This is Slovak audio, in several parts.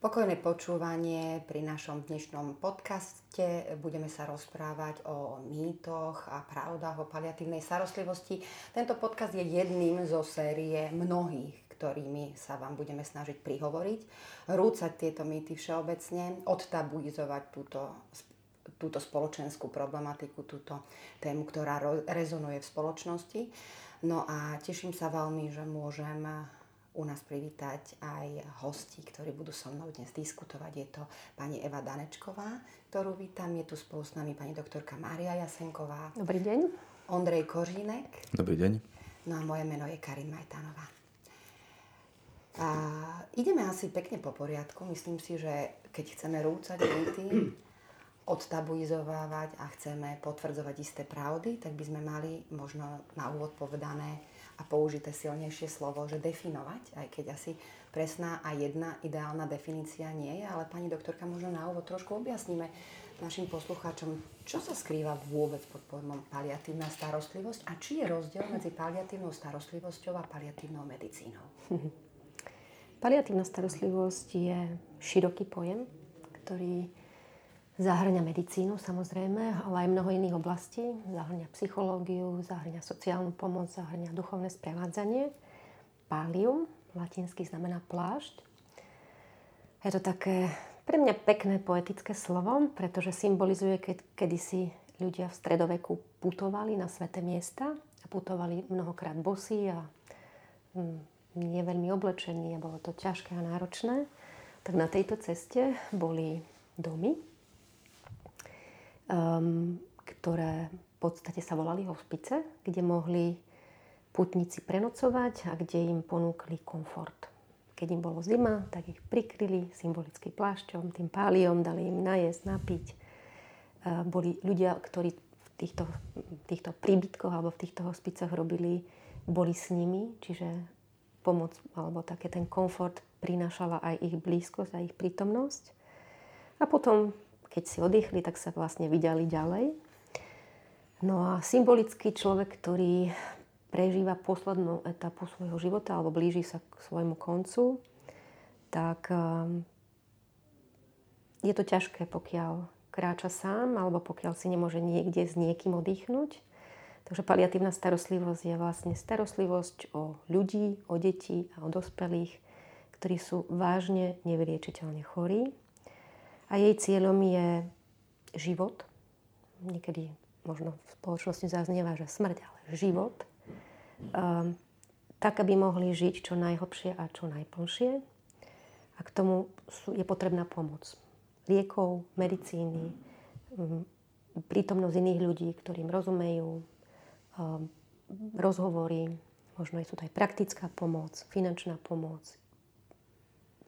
Pokojné počúvanie pri našom dnešnom podcaste. Budeme sa rozprávať o mýtoch a pravdách o paliatívnej starostlivosti. Tento podcast je jedným zo série mnohých, ktorými sa vám budeme snažiť prihovoriť, rúcať tieto mýty všeobecne, odtabuizovať túto, túto spoločenskú problematiku, túto tému, ktorá rezonuje v spoločnosti. No a teším sa veľmi, že môžem u nás privítať aj hosti, ktorí budú so mnou dnes diskutovať. Je to pani Eva Danečková, ktorú vítam. Je tu spolu s nami pani doktorka Mária Jasenková. Dobrý deň. Ondrej Kořínek. Dobrý deň. No a moje meno je Karin Majtanová. A ideme asi pekne po poriadku. Myslím si, že keď chceme rúcať mýty, odtabuizovávať a chceme potvrdzovať isté pravdy, tak by sme mali možno na úvod povedané a použité silnejšie slovo, že definovať, aj keď asi presná a jedna ideálna definícia nie je, ale pani doktorka možno na úvod trošku objasníme našim poslucháčom, čo sa skrýva vôbec pod pojmom paliatívna starostlivosť a či je rozdiel medzi paliatívnou starostlivosťou a paliatívnou medicínou. Paliatívna starostlivosť je široký pojem, ktorý Zahrňa medicínu samozrejme, ale aj mnoho iných oblastí. Zahrňa psychológiu, zahrňa sociálnu pomoc, zahrňa duchovné sprevádzanie. Palium, latinsky znamená plášť. Je to také pre mňa pekné poetické slovo, pretože symbolizuje, keď kedysi ľudia v stredoveku putovali na sveté miesta a putovali mnohokrát bosí a hm, nie veľmi oblečení a bolo to ťažké a náročné. Tak na tejto ceste boli domy, um, ktoré v podstate sa volali hospice, kde mohli putníci prenocovať a kde im ponúkli komfort. Keď im bolo zima, tak ich prikryli symbolicky plášťom, tým páliom, dali im najesť, napiť. Uh, boli ľudia, ktorí v týchto, týchto príbytkoch alebo v týchto hospicoch robili, boli s nimi, čiže pomoc alebo také ten komfort prinášala aj ich blízkosť a ich prítomnosť. A potom keď si oddychli, tak sa vlastne vydali ďalej. No a symbolický človek, ktorý prežíva poslednú etapu svojho života alebo blíži sa k svojmu koncu, tak ehm, je to ťažké, pokiaľ kráča sám alebo pokiaľ si nemôže niekde s niekým oddychnúť. Takže paliatívna starostlivosť je vlastne starostlivosť o ľudí, o deti a o dospelých, ktorí sú vážne nevyliečiteľne chorí a jej cieľom je život. Niekedy možno v spoločnosti zaznieva, že smrť, ale život. Um, tak, aby mohli žiť čo najhlbšie a čo najplnšie. A k tomu sú, je potrebná pomoc. Liekov, medicíny, um, prítomnosť iných ľudí, ktorým rozumejú, um, rozhovory, možno je tu aj praktická pomoc, finančná pomoc,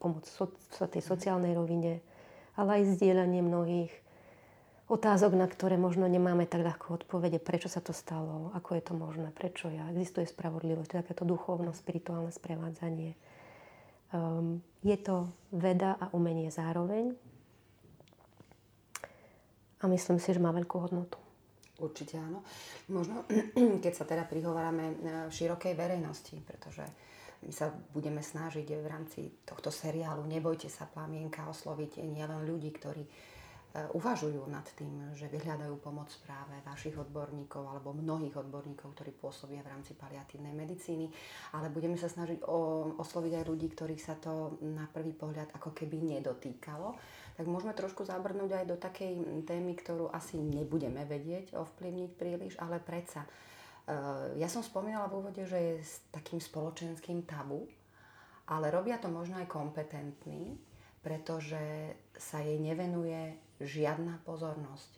pomoc v tej sociálnej rovine, ale aj zdieľanie mnohých otázok, na ktoré možno nemáme tak ľahko odpovede, prečo sa to stalo, ako je to možné, prečo ja, existuje spravodlivosť, takéto duchovno, spirituálne sprevádzanie. Um, je to veda a umenie zároveň a myslím si, že má veľkú hodnotu. Určite áno. Možno, keď sa teda prihovárame e, širokej verejnosti, pretože my sa budeme snažiť v rámci tohto seriálu Nebojte sa plamienka osloviť nielen ľudí, ktorí e, uvažujú nad tým, že vyhľadajú pomoc práve vašich odborníkov alebo mnohých odborníkov, ktorí pôsobia v rámci paliatívnej medicíny, ale budeme sa snažiť o, osloviť aj ľudí, ktorých sa to na prvý pohľad ako keby nedotýkalo. Tak môžeme trošku zabrnúť aj do takej témy, ktorú asi nebudeme vedieť ovplyvniť príliš, ale predsa ja som spomínala v úvode, že je s takým spoločenským tabu, ale robia to možno aj kompetentní, pretože sa jej nevenuje žiadna pozornosť.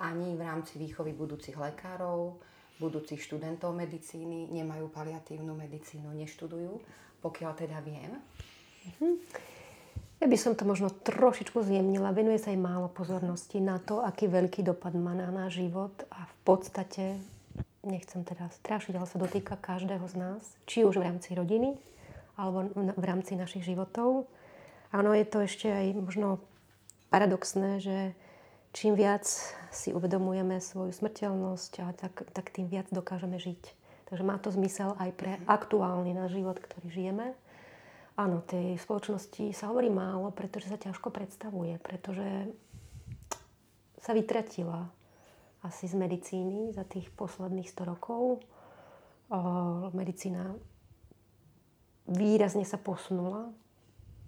Ani v rámci výchovy budúcich lekárov, budúcich študentov medicíny, nemajú paliatívnu medicínu, neštudujú, pokiaľ teda viem. Mhm. Ja by som to možno trošičku zjemnila. Venuje sa aj málo pozornosti na to, aký veľký dopad má na náš život a v podstate, nechcem teraz strašiť, ale sa dotýka každého z nás, či už v rámci rodiny, alebo v rámci našich životov. Áno, je to ešte aj možno paradoxné, že čím viac si uvedomujeme svoju smrteľnosť, a tak, tak tým viac dokážeme žiť. Takže má to zmysel aj pre aktuálny náš život, ktorý žijeme. Áno, tej spoločnosti sa hovorí málo, pretože sa ťažko predstavuje, pretože sa vytratila asi z medicíny za tých posledných 100 rokov. medicína výrazne sa posunula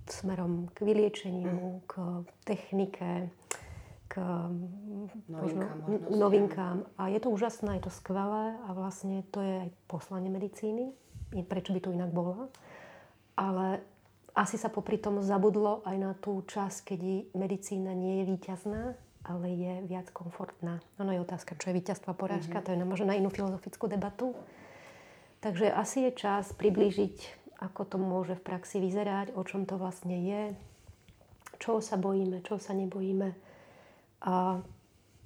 smerom k vyliečeniu, k technike, k novinkám, možno, novinkám. A je to úžasné, je to skvelé a vlastne to je aj poslanie medicíny. Prečo by to inak bola? ale asi sa popri tom zabudlo aj na tú časť, keď medicína nie je výťazná, ale je viac komfortná. Ono je otázka, čo je víťazstvo a porážka, mm-hmm. to je na, možno na inú filozofickú debatu. Takže asi je čas priblížiť, ako to môže v praxi vyzerať, o čom to vlastne je, čo sa bojíme, čo sa nebojíme. A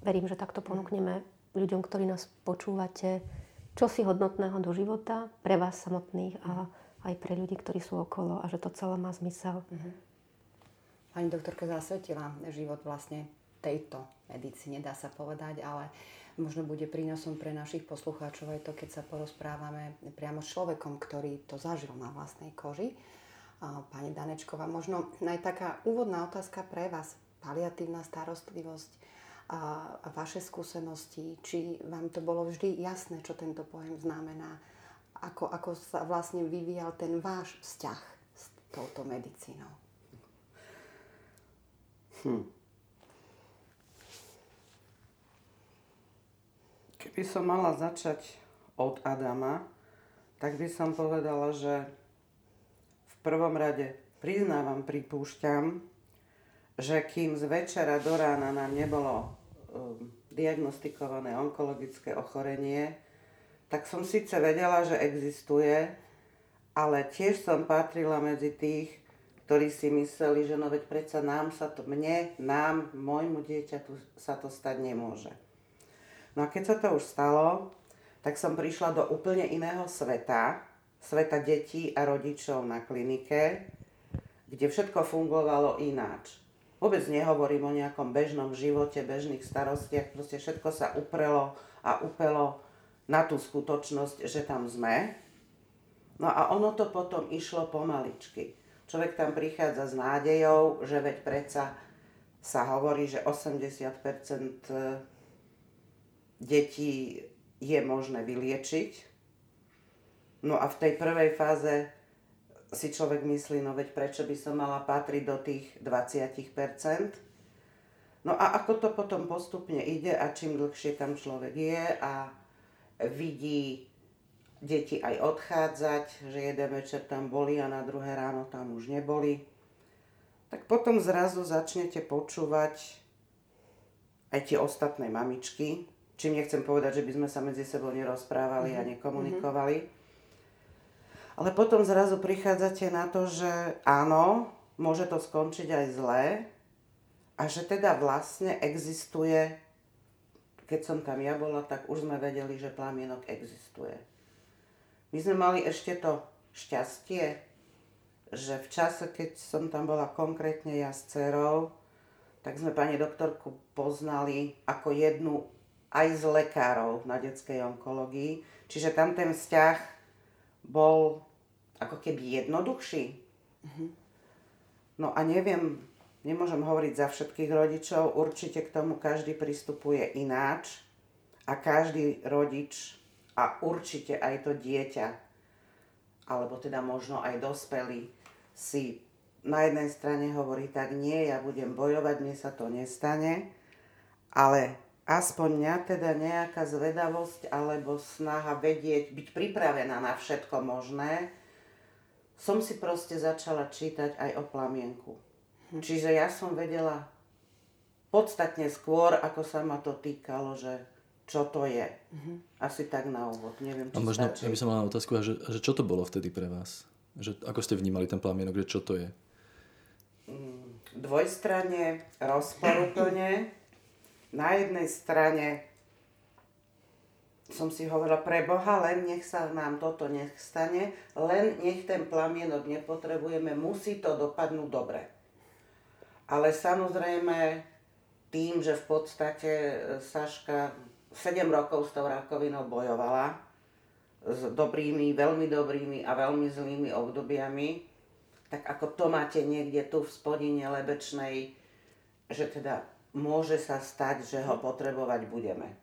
verím, že takto ponúkneme ľuďom, ktorí nás počúvate, čo si hodnotného do života pre vás samotných a aj pre ľudí, ktorí sú okolo a že to celé má zmysel. Uh-huh. Pani doktorka zasvetila život vlastne tejto medicíne, dá sa povedať, ale možno bude prínosom pre našich poslucháčov aj to, keď sa porozprávame priamo s človekom, ktorý to zažil na vlastnej koži. Pani Danečková, možno aj taká úvodná otázka pre vás, paliatívna starostlivosť a vaše skúsenosti, či vám to bolo vždy jasné, čo tento pojem znamená, ako, ako sa vlastne vyvíjal ten váš vzťah s touto medicínou. Hm. Keby som mala začať od Adama, tak by som povedala, že v prvom rade priznávam, pripúšťam, že kým z večera do rána nám nebolo um, diagnostikované onkologické ochorenie, tak som síce vedela, že existuje, ale tiež som patrila medzi tých, ktorí si mysleli, že no veď predsa nám sa to, mne, nám, môjmu dieťaťu sa to stať nemôže. No a keď sa to už stalo, tak som prišla do úplne iného sveta, sveta detí a rodičov na klinike, kde všetko fungovalo ináč. Vôbec nehovorím o nejakom bežnom živote, bežných starostiach, proste všetko sa uprelo a upelo na tú skutočnosť, že tam sme. No a ono to potom išlo pomaličky. Človek tam prichádza s nádejou, že veď predsa sa hovorí, že 80% detí je možné vyliečiť. No a v tej prvej fáze si človek myslí, no veď prečo by som mala patriť do tých 20%. No a ako to potom postupne ide a čím dlhšie tam človek je a vidí deti aj odchádzať, že jeden večer tam boli a na druhé ráno tam už neboli, tak potom zrazu začnete počúvať aj tie ostatné mamičky, čím nechcem povedať, že by sme sa medzi sebou nerozprávali mm-hmm. a mhm. nekomunikovali. Ale potom zrazu prichádzate na to, že áno, môže to skončiť aj zle a že teda vlastne existuje keď som tam ja bola, tak už sme vedeli, že plamienok existuje. My sme mali ešte to šťastie, že v čase, keď som tam bola konkrétne ja s dcerou, tak sme pani doktorku poznali ako jednu aj z lekárov na detskej onkológii. Čiže tam ten vzťah bol ako keby jednoduchší. Mm-hmm. No a neviem, Nemôžem hovoriť za všetkých rodičov, určite k tomu každý pristupuje ináč a každý rodič a určite aj to dieťa, alebo teda možno aj dospelý, si na jednej strane hovorí tak nie, ja budem bojovať, mne sa to nestane, ale aspoň mňa teda nejaká zvedavosť alebo snaha vedieť, byť pripravená na všetko možné, som si proste začala čítať aj o plamienku. Hm. Čiže ja som vedela podstatne skôr, ako sa ma to týkalo, že čo to je. Uh-huh. Asi tak na úvod. Neviem, či A možno, stačí. ja by som mala otázku, že, že čo to bolo vtedy pre vás? Že, ako ste vnímali ten plamienok, že čo to je? Mm, dvojstranne, rozporuplne. Na jednej strane som si hovorila, pre Boha, len nech sa nám toto nech stane, len nech ten plamienok nepotrebujeme, musí to dopadnúť dobre. Ale samozrejme, tým, že v podstate e, Saška 7 rokov s tou rakovinou bojovala, s dobrými, veľmi dobrými a veľmi zlými obdobiami, tak ako to máte niekde tu v spodine lebečnej, že teda môže sa stať, že ho potrebovať budeme.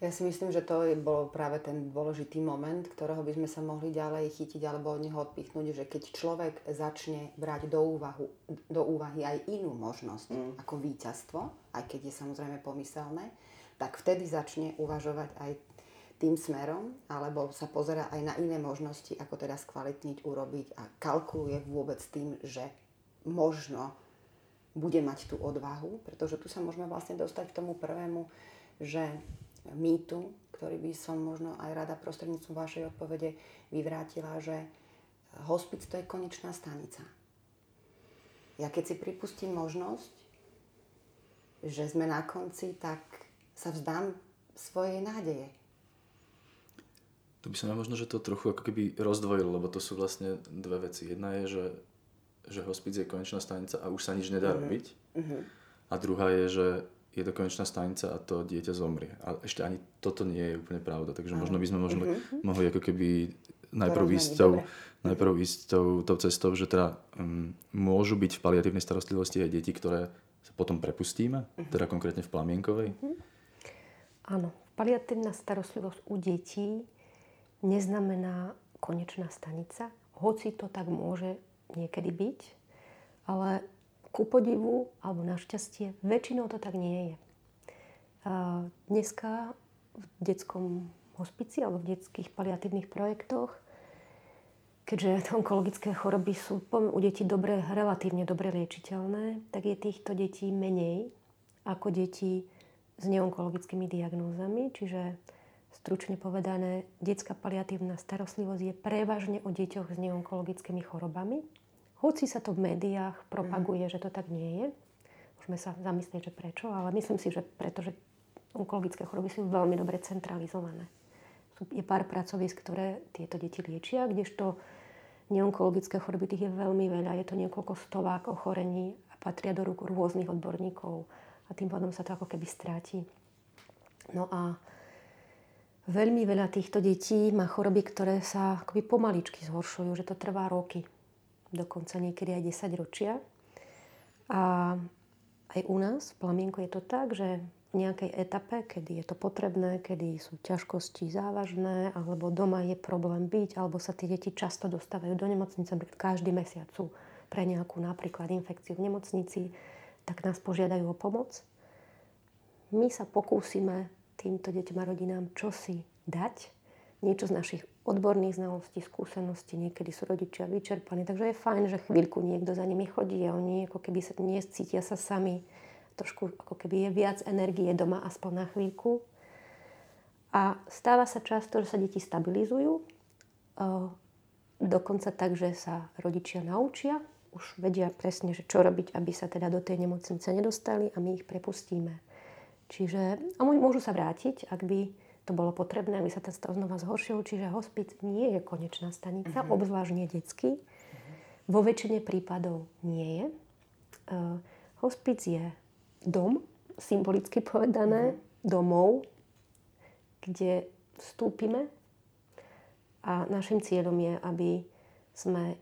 Ja si myslím, že to bol práve ten dôležitý moment, ktorého by sme sa mohli ďalej chytiť alebo od neho odpichnúť, že keď človek začne brať do, úvahu, do úvahy aj inú možnosť mm. ako víťazstvo, aj keď je samozrejme pomyselné, tak vtedy začne uvažovať aj tým smerom, alebo sa pozera aj na iné možnosti, ako teda skvalitniť, urobiť a kalkuluje vôbec tým, že možno bude mať tú odvahu, pretože tu sa môžeme vlastne dostať k tomu prvému, že mýtu, ktorý by som možno aj rada prostredníctvom vašej odpovede vyvrátila, že hospic to je konečná stanica. Ja keď si pripustím možnosť, že sme na konci, tak sa vzdám svojej nádeje. Tu by som ja možno, že to trochu ako keby rozdvojil, lebo to sú vlastne dve veci. Jedna je, že, že hospic je konečná stanica a už sa nič nedá mm-hmm. robiť. Mm-hmm. A druhá je, že je to konečná stanica a to dieťa zomrie. A ešte ani toto nie je úplne pravda, takže možno by sme možno uh-huh. mohli ako keby najprv ísť, tou, najprv ísť tou, tou cestou, že teda um, môžu byť v paliatívnej starostlivosti aj deti, ktoré sa potom prepustíme, uh-huh. teda konkrétne v plamienkovej? Uh-huh. Áno, paliatívna starostlivosť u detí neznamená konečná stanica, hoci to tak môže niekedy byť, ale ku podivu alebo našťastie, väčšinou to tak nie je. Dneska v detskom hospici alebo v detských paliatívnych projektoch, keďže onkologické choroby sú u detí dobre, relatívne dobre liečiteľné, tak je týchto detí menej ako detí s neonkologickými diagnózami. Čiže stručne povedané, detská paliatívna starostlivosť je prevažne o deťoch s neonkologickými chorobami hoci sa to v médiách propaguje, mm. že to tak nie je, môžeme sa zamyslieť, že prečo, ale myslím si, že pretože onkologické choroby sú veľmi dobre centralizované. Je pár pracovisk, ktoré tieto deti liečia, kdežto neonkologické choroby tých je veľmi veľa. Je to niekoľko stovák ochorení a patria do rúk rôznych odborníkov a tým pádom sa to ako keby stráti. No a veľmi veľa týchto detí má choroby, ktoré sa akoby pomaličky zhoršujú, že to trvá roky dokonca niekedy aj 10 ročia. A aj u nás v Plamienku je to tak, že v nejakej etape, kedy je to potrebné, kedy sú ťažkosti závažné, alebo doma je problém byť, alebo sa tie deti často dostávajú do nemocnice, každý mesiac sú pre nejakú napríklad infekciu v nemocnici, tak nás požiadajú o pomoc. My sa pokúsime týmto deťom a rodinám čosi dať, niečo z našich odborných znalostí, skúseností, niekedy sú rodičia vyčerpaní, takže je fajn, že chvíľku niekto za nimi chodí a oni ako keby sa nescítia sa sami, trošku ako keby je viac energie doma aspoň na chvíľku. A stáva sa často, že sa deti stabilizujú, dokonca tak, že sa rodičia naučia, už vedia presne, že čo robiť, aby sa teda do tej nemocnice nedostali a my ich prepustíme. Čiže, a môžu sa vrátiť, ak by to bolo potrebné, aby sa ten stav znova zhoršil. Čiže hospic nie je konečná stanica, uh-huh. obzvlášť nie detský. Uh-huh. Vo väčšine prípadov nie je. Uh, hospic je dom, symbolicky povedané, uh-huh. domov, kde vstúpime a našim cieľom je, aby sme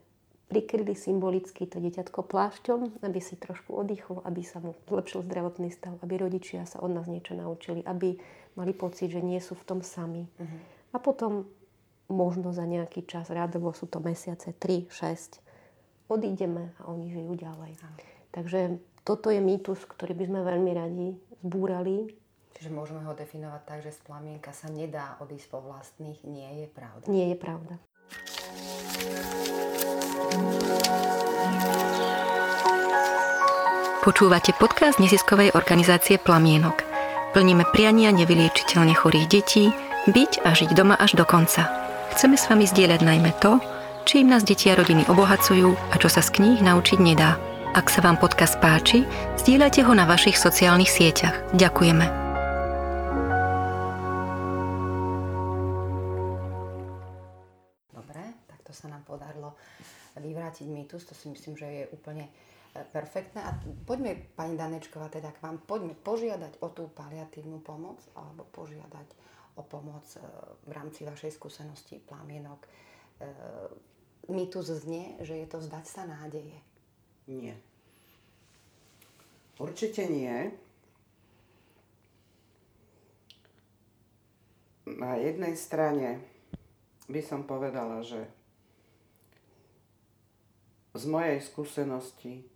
prikryli symbolicky to dieťatko plášťom, aby si trošku oddychlo, aby sa mu zlepšil zdravotný stav, aby rodičia sa od nás niečo naučili, aby mali pocit, že nie sú v tom sami. Uh-huh. A potom možno za nejaký čas, rádovo sú to mesiace, 3, 6, odídeme a oni žijú ďalej. Uh-huh. Takže toto je mýtus, ktorý by sme veľmi radi zbúrali. Čiže môžeme ho definovať tak, že z plamienka sa nedá odísť po vlastných. Nie je pravda. Nie je pravda. Počúvate podcast neziskovej organizácie Plamienok. Plníme priania nevyliečiteľne chorých detí, byť a žiť doma až do konca. Chceme s vami zdieľať najmä to, čím nás deti a rodiny obohacujú a čo sa z kníh naučiť nedá. Ak sa vám podcast páči, zdieľajte ho na vašich sociálnych sieťach. Ďakujeme. Dobre, tak to sa nám podarilo vyvrátiť mýtus, to si myslím, že je úplne perfektné. A poďme, pani Danečková, teda k vám, poďme požiadať o tú paliatívnu pomoc alebo požiadať o pomoc e, v rámci vašej skúsenosti plamienok. E, mýtus znie, že je to vzdať sa nádeje. Nie. Určite nie. Na jednej strane by som povedala, že z mojej skúsenosti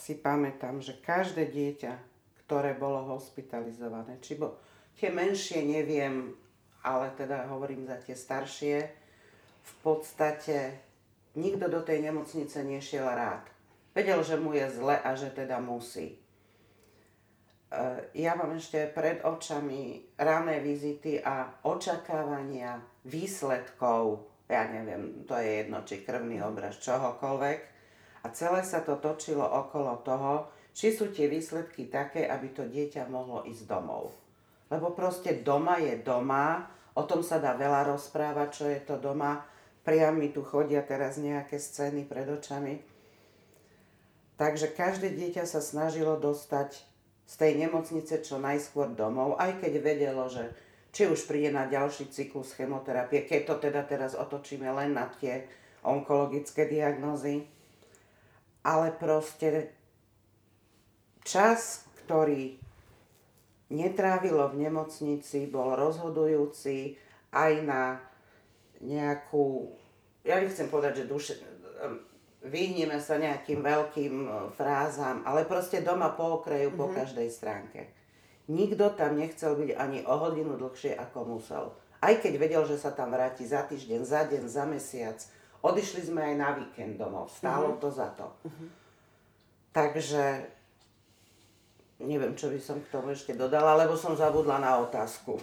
si pamätám, že každé dieťa, ktoré bolo hospitalizované, či bo, tie menšie neviem, ale teda hovorím za tie staršie, v podstate nikto do tej nemocnice nešiel rád. Vedel, že mu je zle a že teda musí. E, ja mám ešte pred očami rané vizity a očakávania výsledkov, ja neviem, to je jedno, či krvný obraz, čohokoľvek. A celé sa to točilo okolo toho, či sú tie výsledky také, aby to dieťa mohlo ísť domov. Lebo proste doma je doma, o tom sa dá veľa rozprávať, čo je to doma. Priam mi tu chodia teraz nejaké scény pred očami Takže každé dieťa sa snažilo dostať z tej nemocnice čo najskôr domov, aj keď vedelo, že či už príde na ďalší cyklus chemoterapie, keď to teda teraz otočíme len na tie onkologické diagnózy. Ale proste čas, ktorý netrávilo v nemocnici, bol rozhodujúci aj na nejakú, ja nechcem povedať, že duše, vyhneme sa nejakým veľkým e, frázam, ale proste doma po okraju, mm-hmm. po mhm. každej stránke. Nikto tam nechcel byť ani o hodinu dlhšie, ako musel. Aj keď vedel, že sa tam vráti za týždeň, za deň, za mesiac. Odišli sme aj na víkend domov. Stálo mm-hmm. to za to. Mm-hmm. Takže neviem, čo by som k tomu ešte dodala, lebo som zabudla na otázku.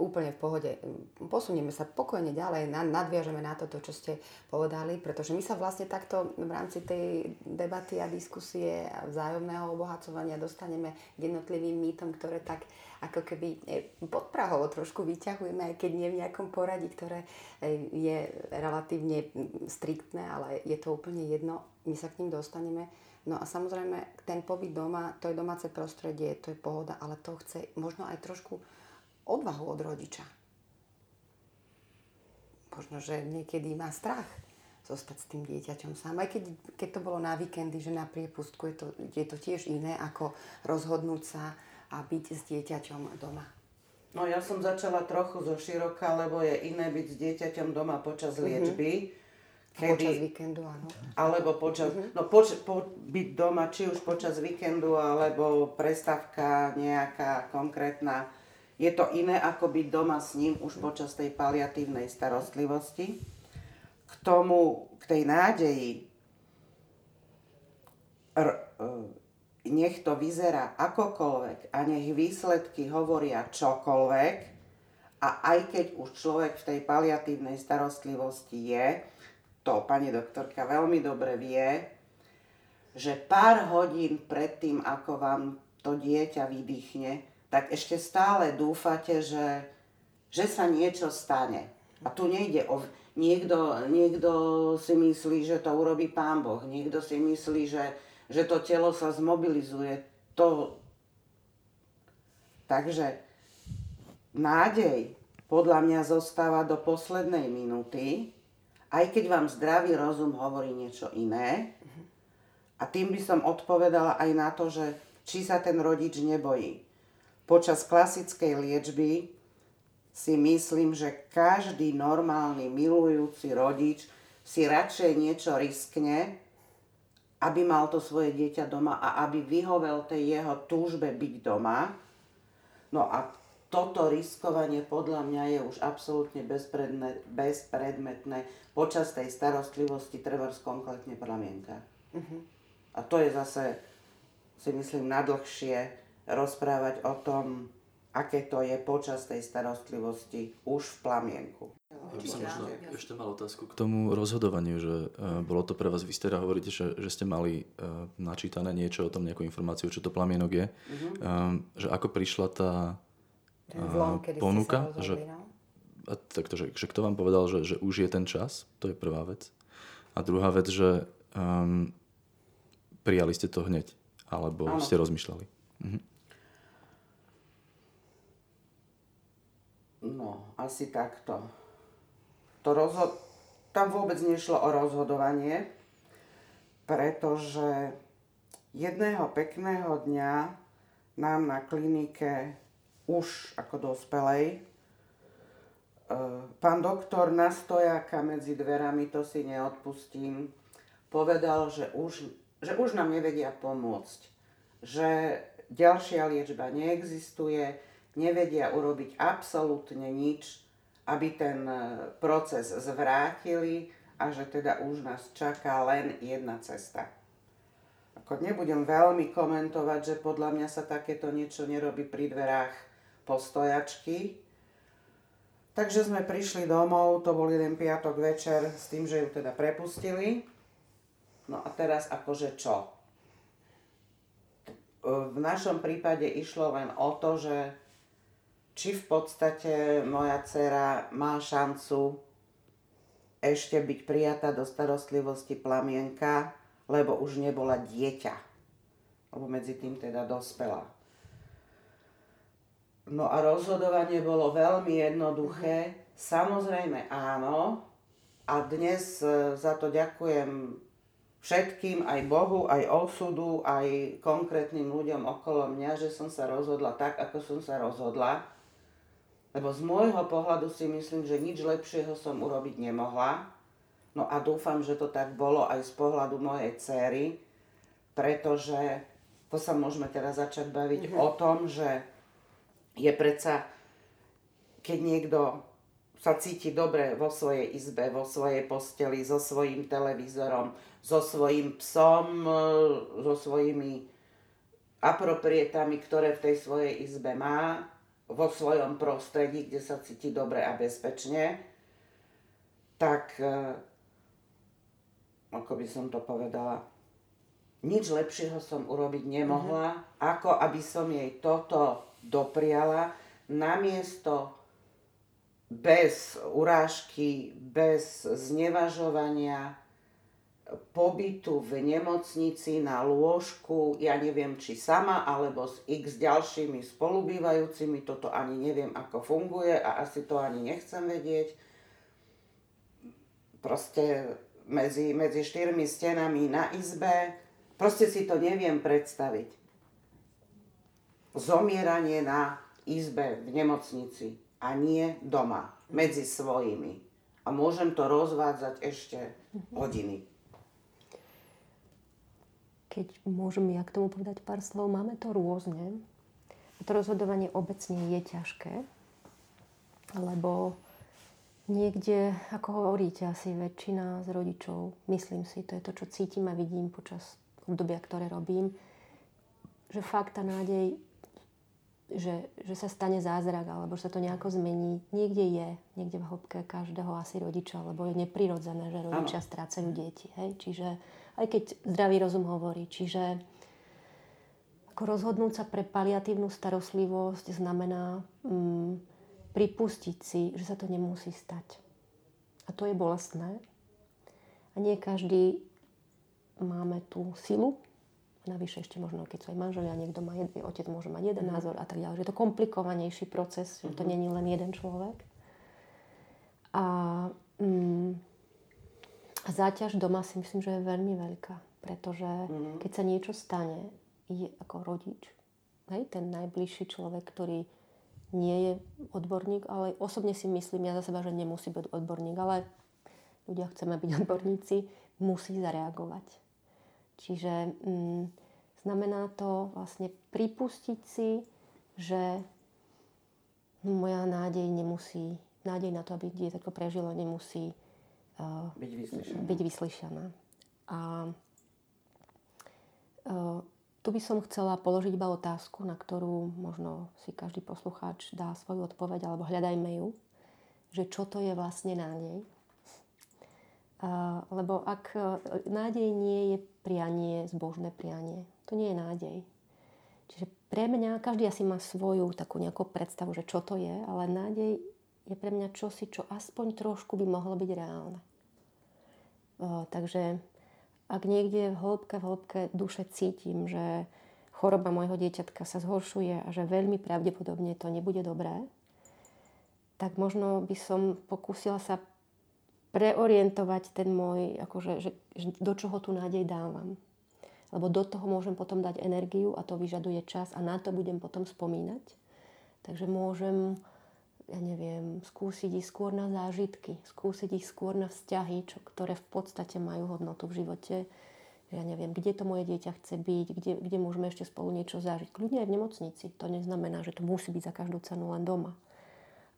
úplne v pohode. Posunieme sa pokojne ďalej, nadviažeme na toto, čo ste povedali, pretože my sa vlastne takto v rámci tej debaty a diskusie a vzájomného obohacovania dostaneme k jednotlivým mýtom, ktoré tak ako keby e, podprahovo trošku vyťahujeme, aj keď nie v nejakom poradí, ktoré e, je relatívne striktné, ale je to úplne jedno, my sa k ním dostaneme. No a samozrejme, ten pobyt doma, to je domáce prostredie, to je pohoda, ale to chce možno aj trošku odvahu od rodiča. Možno, že niekedy má strach zostať s tým dieťaťom sám. Aj keď, keď to bolo na víkendy, že na priepustku je to, je to tiež iné, ako rozhodnúť sa a byť s dieťaťom doma. No ja som začala trochu zo široka, lebo je iné byť s dieťaťom doma počas mm-hmm. liečby. Kedy, počas víkendu, áno. Alebo počas, mm-hmm. no poč, po, byť doma, či už počas víkendu, alebo prestavka nejaká konkrétna je to iné, ako byť doma s ním už počas tej paliatívnej starostlivosti. K tomu, k tej nádeji, r, e, nech to vyzerá akokoľvek a nech výsledky hovoria čokoľvek, a aj keď už človek v tej paliatívnej starostlivosti je, to pani doktorka veľmi dobre vie, že pár hodín predtým, ako vám to dieťa vydýchne, tak ešte stále dúfate, že, že sa niečo stane. A tu nejde o... Niekto, niekto si myslí, že to urobí Pán Boh. Niekto si myslí, že, že to telo sa zmobilizuje. To... Takže nádej podľa mňa zostáva do poslednej minúty, aj keď vám zdravý rozum hovorí niečo iné. A tým by som odpovedala aj na to, že či sa ten rodič nebojí. Počas klasickej liečby si myslím, že každý normálny milujúci rodič si radšej niečo riskne, aby mal to svoje dieťa doma a aby vyhovel tej jeho túžbe byť doma. No a toto riskovanie podľa mňa je už absolútne bezpredmetné počas tej starostlivosti treba konkrétne plamienka. Uh-huh. A to je zase, si myslím, nadlhšie rozprávať o tom, aké to je počas tej starostlivosti už v plamienku. Ja by som možno ešte mal otázku k tomu rozhodovaniu, že uh, bolo to pre vás, vy ste teda hovoríte, že, že ste mali uh, načítané niečo o tom, nejakú informáciu, čo to plamienok je. Um, že ako prišla tá uh, kedy ponuka, ste sa že, rozhodli, no? a takto, že, že kto vám povedal, že, že už je ten čas, to je prvá vec. A druhá vec, že um, prijali ste to hneď, alebo Áno. ste rozmýšľali. Mhm. No, asi takto. To rozhod... Tam vôbec nešlo o rozhodovanie, pretože jedného pekného dňa nám na klinike už ako dospelej e, pán doktor na stojáka medzi dverami, to si neodpustím, povedal, že už, že už nám nevedia pomôcť. Že ďalšia liečba neexistuje, nevedia urobiť absolútne nič, aby ten e, proces zvrátili a že teda už nás čaká len jedna cesta. Ako nebudem veľmi komentovať, že podľa mňa sa takéto niečo nerobí pri dverách postojačky. Takže sme prišli domov, to bol jeden piatok večer s tým, že ju teda prepustili. No a teraz akože čo? V našom prípade išlo len o to, že či v podstate moja dcera má šancu ešte byť prijatá do starostlivosti plamienka, lebo už nebola dieťa. Lebo medzi tým teda dospela. No a rozhodovanie bolo veľmi jednoduché. Samozrejme áno. A dnes e, za to ďakujem všetkým, aj Bohu, aj osudu, aj konkrétnym ľuďom okolo mňa, že som sa rozhodla tak, ako som sa rozhodla. Lebo z môjho pohľadu si myslím, že nič lepšieho som urobiť nemohla. No a dúfam, že to tak bolo aj z pohľadu mojej céry, pretože to sa môžeme teraz začať baviť o tom, že je predsa, keď niekto sa cíti dobre vo svojej izbe, vo svojej posteli, so svojím televízorom, so svojím psom, so svojimi aproprietami, ktoré v tej svojej izbe má, vo svojom prostredí, kde sa cíti dobre a bezpečne, tak, e, ako by som to povedala, nič lepšieho som urobiť nemohla, ako aby som jej toto dopriala, namiesto bez urážky, bez znevažovania, pobytu v nemocnici na lôžku, ja neviem, či sama, alebo s x ďalšími spolubývajúcimi, toto ani neviem, ako funguje a asi to ani nechcem vedieť. Proste medzi, medzi štyrmi stenami na izbe, proste si to neviem predstaviť. Zomieranie na izbe v nemocnici a nie doma, medzi svojimi. A môžem to rozvádzať ešte hodiny. Keď môžem ja k tomu povedať pár slov, máme to rôzne. To rozhodovanie obecne je ťažké, lebo niekde, ako hovoríte, asi väčšina z rodičov, myslím si, to je to, čo cítim a vidím počas obdobia, ktoré robím, že fakt tá nádej, že, že sa stane zázrak alebo že sa to nejako zmení, niekde je, niekde v hĺbke každého asi rodiča, lebo je neprirodzené, že rodičia strácajú deti. Hej? Čiže aj keď zdravý rozum hovorí, čiže ako rozhodnúť sa pre paliatívnu starostlivosť znamená mm, pripustiť si, že sa to nemusí stať. A to je bolestné. A nie každý máme tú silu. Navyše ešte možno, keď sú aj manželia, niekto má jeden, otec môže mať jeden názor a tak ďalej. Je to komplikovanejší proces, že to není len jeden človek. A, mm, a záťaž doma si myslím, že je veľmi veľká. Pretože keď sa niečo stane, je ako rodič, hej, ten najbližší človek, ktorý nie je odborník, ale osobne si myslím ja za seba, že nemusí byť odborník, ale ľudia chceme byť odborníci, musí zareagovať. Čiže mm, znamená to vlastne pripustiť si, že moja nádej nemusí, nádej na to, aby dieťatko prežilo, nemusí uh, Byť vyslyšená. byť vyslyšaná. A uh, tu by som chcela položiť iba otázku, na ktorú možno si každý poslucháč dá svoju odpoveď, alebo hľadajme ju. že čo to je vlastne nádej. Lebo ak e, nádej nie je prianie, zbožné prianie, to nie je nádej. Čiže pre mňa, každý asi má svoju takú nejakú predstavu, že čo to je, ale nádej je pre mňa čosi, čo aspoň trošku by mohlo byť reálne. Takže ak niekde v hĺbke, v hĺbke duše cítim, že choroba môjho dieťatka sa zhoršuje a že veľmi pravdepodobne to nebude dobré, tak možno by som pokúsila sa preorientovať ten môj, akože, že, že do čoho tu nádej dávam. Lebo do toho môžem potom dať energiu a to vyžaduje čas a na to budem potom spomínať. Takže môžem, ja neviem, skúsiť ich skôr na zážitky, skúsiť ich skôr na vzťahy, čo, ktoré v podstate majú hodnotu v živote. Ja neviem, kde to moje dieťa chce byť, kde, kde môžeme ešte spolu niečo zažiť. Kľudne aj v nemocnici. To neznamená, že to musí byť za každú cenu len doma.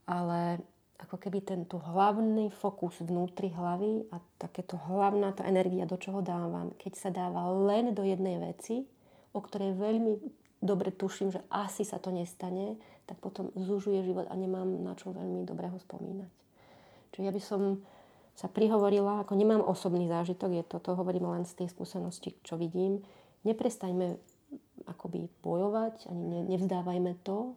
Ale ako keby tento hlavný fokus vnútri hlavy a takéto hlavná tá energia, do čoho dávam, keď sa dáva len do jednej veci, o ktorej veľmi dobre tuším, že asi sa to nestane, tak potom zužuje život a nemám na čo veľmi dobrého spomínať. Čiže ja by som sa prihovorila, ako nemám osobný zážitok, je to, to hovorím len z tej skúsenosti, čo vidím, neprestaňme akoby bojovať, ani ne, nevzdávajme to,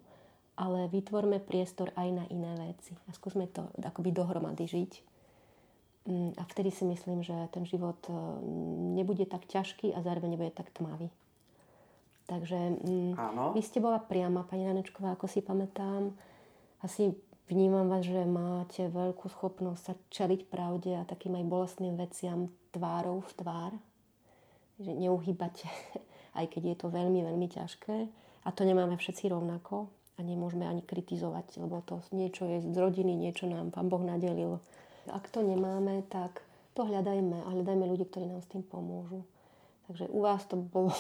ale vytvorme priestor aj na iné veci a skúsme to akoby dohromady žiť. Mm, a vtedy si myslím, že ten život e, nebude tak ťažký a zároveň nebude tak tmavý. Takže Áno. vy ste bola priama, pani Ranečková, ako si pamätám. Asi vnímam vás, že máte veľkú schopnosť sa čeliť pravde a takým aj bolestným veciam tvárou v tvár. Že neuhýbate, aj keď je to veľmi, veľmi ťažké. A to nemáme všetci rovnako a nemôžeme ani kritizovať, lebo to niečo je z rodiny, niečo nám Pán Boh nadelil. Ak to nemáme, tak to hľadajme a hľadajme ľudí, ktorí nám s tým pomôžu. Takže u vás to bolo,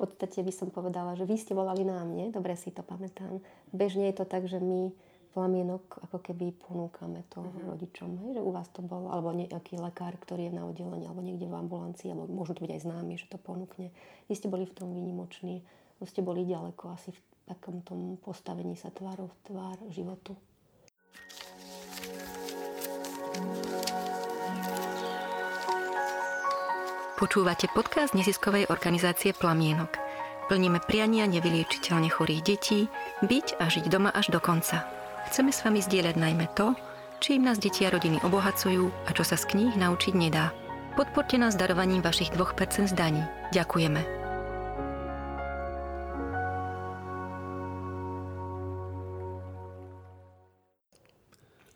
v podstate by som povedala, že vy ste volali na mne, dobre si to pamätám. Bežne je to tak, že my plamienok ako keby ponúkame to uh-huh. rodičom, hej, že u vás to bolo, alebo nejaký lekár, ktorý je na oddelení, alebo niekde v ambulancii, alebo môžu to byť aj známy, že to ponúkne. Vy ste boli v tom výnimoční, vy ste boli ďaleko asi v takom tom postavení sa tvárov v tvár životu. Počúvate podcast neziskovej organizácie Plamienok. Plníme priania nevyliečiteľne chorých detí, byť a žiť doma až do konca. Chceme s vami zdieľať najmä to, čím nás deti a rodiny obohacujú a čo sa z kníh naučiť nedá. Podporte nás darovaním vašich 2% zdaní. Ďakujeme.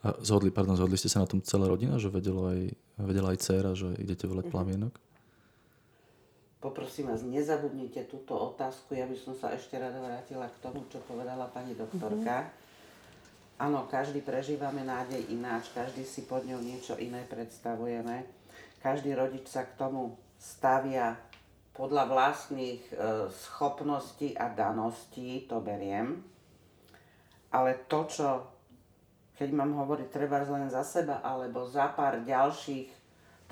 A zhodli, pardon, zhodli ste sa na tom celá rodina, že vedela aj, vedela aj dcera, že idete veľať mhm. plamienok? Poprosím vás, nezabudnite túto otázku. Ja by som sa ešte rada vrátila k tomu, čo povedala pani doktorka. Mm-hmm. Áno, každý prežívame nádej ináč, každý si pod ňou niečo iné predstavujeme. Každý rodič sa k tomu stavia podľa vlastných e, schopností a daností, to beriem. Ale to, čo keď mám hovoriť treba len za seba, alebo za pár ďalších